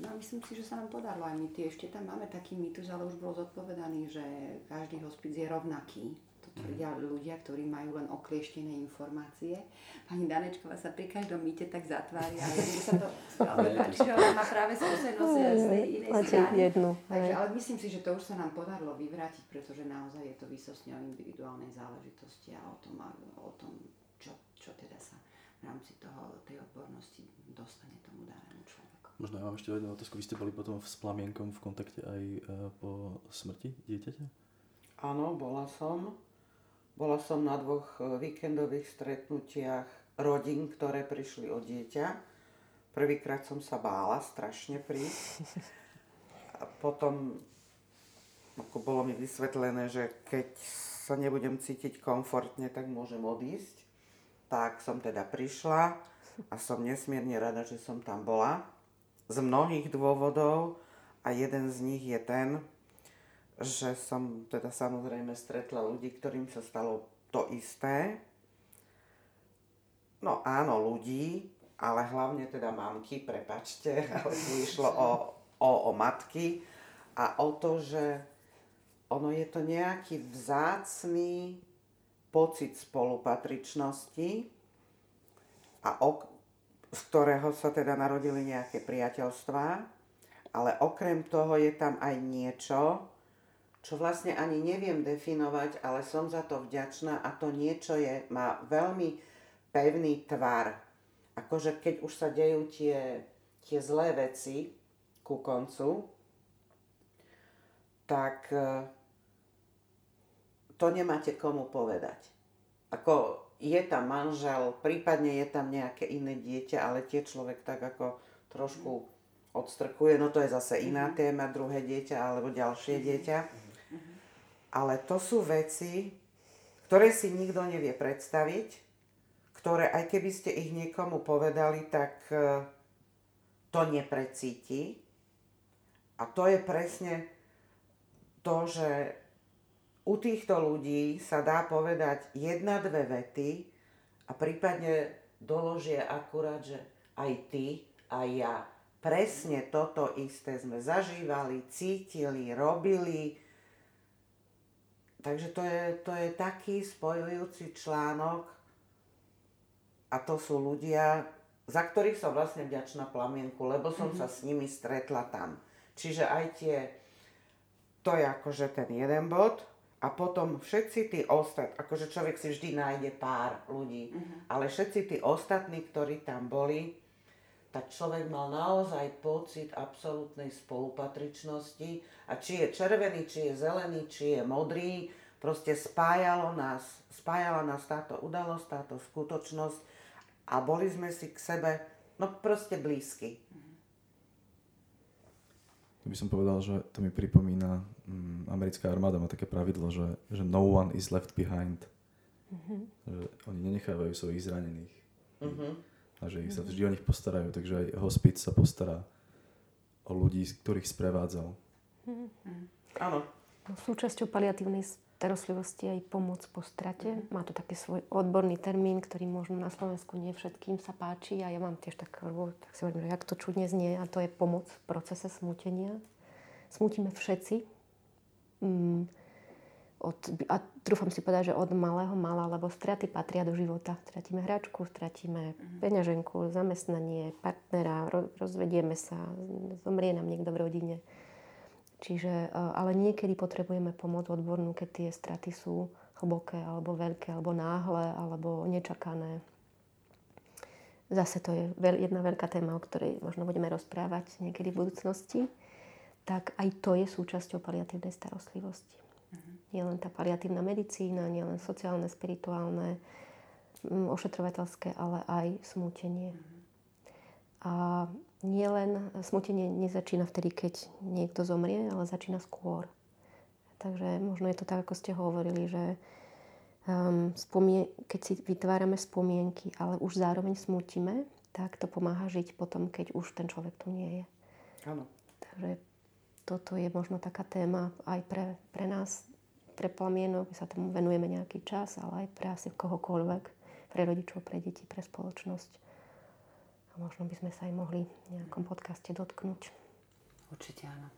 No a myslím si, že sa nám podarilo aj my tie, ešte tam máme taký mýtus, ale už bol zodpovedaný, že každý hospic je rovnaký tvrdia ľudia, ktorí majú len oklieštené informácie. Pani Danečková sa pri každom mýte tak zatvári, ale sa to páči, ona má práve skúsenosť z tej inej strany. Jednu, Takže, ale myslím si, že to už sa nám podarilo vyvrátiť, pretože naozaj je to výsostne o individuálnej záležitosti a o tom, o tom čo, čo teda sa v rámci toho, tej odbornosti dostane tomu danému človeku. Možno ja mám ešte jednu otázku. Vy ste boli potom s plamienkom v kontakte aj e, po smrti dieťaťa? Áno, bola som. Bola som na dvoch e, víkendových stretnutiach rodín, ktoré prišli o dieťa. Prvýkrát som sa bála strašne prísť. A potom ako bolo mi vysvetlené, že keď sa nebudem cítiť komfortne, tak môžem odísť. Tak som teda prišla a som nesmierne rada, že som tam bola. Z mnohých dôvodov a jeden z nich je ten, že som teda samozrejme stretla ľudí, ktorým sa stalo to isté. No áno, ľudí, ale hlavne teda mamky, prepačte, ale išlo o, o, o matky a o to, že ono je to nejaký vzácný pocit spolupatričnosti a ok, z ktorého sa teda narodili nejaké priateľstvá, ale okrem toho je tam aj niečo, čo vlastne ani neviem definovať, ale som za to vďačná a to niečo je, má veľmi pevný tvar. Akože keď už sa dejú tie, tie zlé veci ku koncu, tak e, to nemáte komu povedať. Ako je tam manžel, prípadne je tam nejaké iné dieťa, ale tie človek tak ako trošku odstrkuje, no to je zase iná mhm. téma, druhé dieťa alebo ďalšie mhm. dieťa. Ale to sú veci, ktoré si nikto nevie predstaviť, ktoré aj keby ste ich niekomu povedali, tak e, to neprecíti. A to je presne to, že u týchto ľudí sa dá povedať jedna, dve vety a prípadne doložia akurát, že aj ty, aj ja. Presne toto isté sme zažívali, cítili, robili, Takže to je, to je taký spojujúci článok a to sú ľudia, za ktorých som vlastne vďačná plamienku, lebo som mm-hmm. sa s nimi stretla tam. Čiže aj tie, to je akože ten jeden bod a potom všetci tí ostatní, akože človek si vždy nájde pár ľudí, mm-hmm. ale všetci tí ostatní, ktorí tam boli, tak človek mal naozaj pocit absolútnej spolupatričnosti a či je červený, či je zelený, či je modrý, proste spájalo nás, spájala nás táto udalosť, táto skutočnosť a boli sme si k sebe no proste blízky. To by som povedal, že to mi pripomína, um, americká armáda má také pravidlo, že, že no one is left behind. Uh-huh. Že oni nenechávajú svojich zranených. Uh-huh. A že ich sa vždy o nich postarajú. Takže aj hospic sa postará o ľudí, ktorých sprevádzal. Uh-huh. Áno. No, súčasťou paliatívnej starostlivosti aj pomoc po strate. Má to taký svoj odborný termín, ktorý možno na Slovensku nie všetkým sa páči a ja mám tiež tak, tak si hovorím, že jak to čudne znie a to je pomoc v procese smútenia. Smútime všetci. Mm, od, a trúfam si povedať, že od malého mala, lebo straty patria do života. Stratíme hračku, stratíme peňaženku, zamestnanie, partnera, rozvedieme sa, zomrie nám niekto v rodine Čiže, e, ale niekedy potrebujeme pomoc odbornú, keď tie straty sú hlboké, alebo veľké, alebo náhle, alebo nečakané. Zase to je jedna veľká téma, o ktorej možno budeme rozprávať niekedy v budúcnosti. Tak aj to je súčasťou paliatívnej starostlivosti. Nie len tá paliatívna medicína, nie len sociálne, spirituálne, ošetrovateľské, ale aj smútenie. Uh-huh. A nie len smutenie nezačína vtedy, keď niekto zomrie, ale začína skôr. Takže možno je to tak, ako ste hovorili, že um, spomien- keď si vytvárame spomienky, ale už zároveň smutíme, tak to pomáha žiť potom, keď už ten človek tu nie je. Áno. Takže toto je možno taká téma aj pre, pre nás, pre plamienok, my sa tomu venujeme nejaký čas, ale aj pre asi kohokoľvek, pre rodičov, pre deti, pre spoločnosť možno by sme sa aj mohli v nejakom podcaste dotknúť. Určite áno.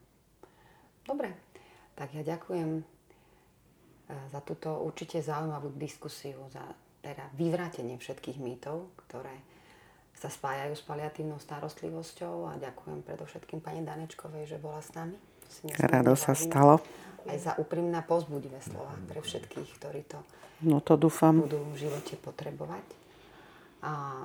Dobre, tak ja ďakujem e, za túto určite zaujímavú diskusiu, za teda vyvrátenie všetkých mýtov, ktoré sa spájajú s paliatívnou starostlivosťou a ďakujem predovšetkým pani Danečkovej, že bola s nami. Rado sa stalo. Aj za úprimná pozbudivé slova pre všetkých, ktorí to no to dúfam. budú v živote potrebovať. A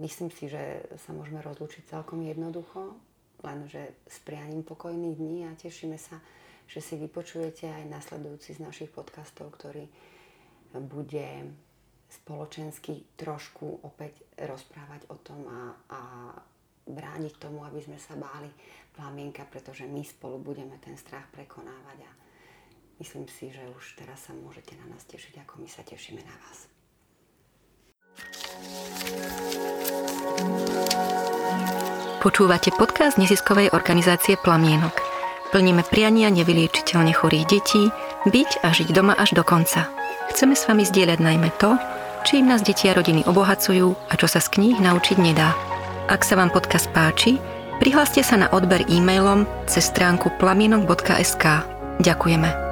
myslím si, že sa môžeme rozlúčiť celkom jednoducho, lenže s prianím pokojných dní a tešíme sa, že si vypočujete aj nasledujúci z našich podcastov, ktorý bude spoločensky trošku opäť rozprávať o tom a, a brániť tomu, aby sme sa báli plamienka, pretože my spolu budeme ten strach prekonávať a myslím si, že už teraz sa môžete na nás tešiť, ako my sa tešíme na vás. Počúvate podcast neziskovej organizácie Plamienok. Plníme priania nevyliečiteľne chorých detí, byť a žiť doma až do konca. Chceme s vami zdieľať najmä to, čím nás deti a rodiny obohacujú a čo sa z kníh naučiť nedá. Ak sa vám podcast páči, prihláste sa na odber e-mailom cez stránku plamienok.sk. Ďakujeme.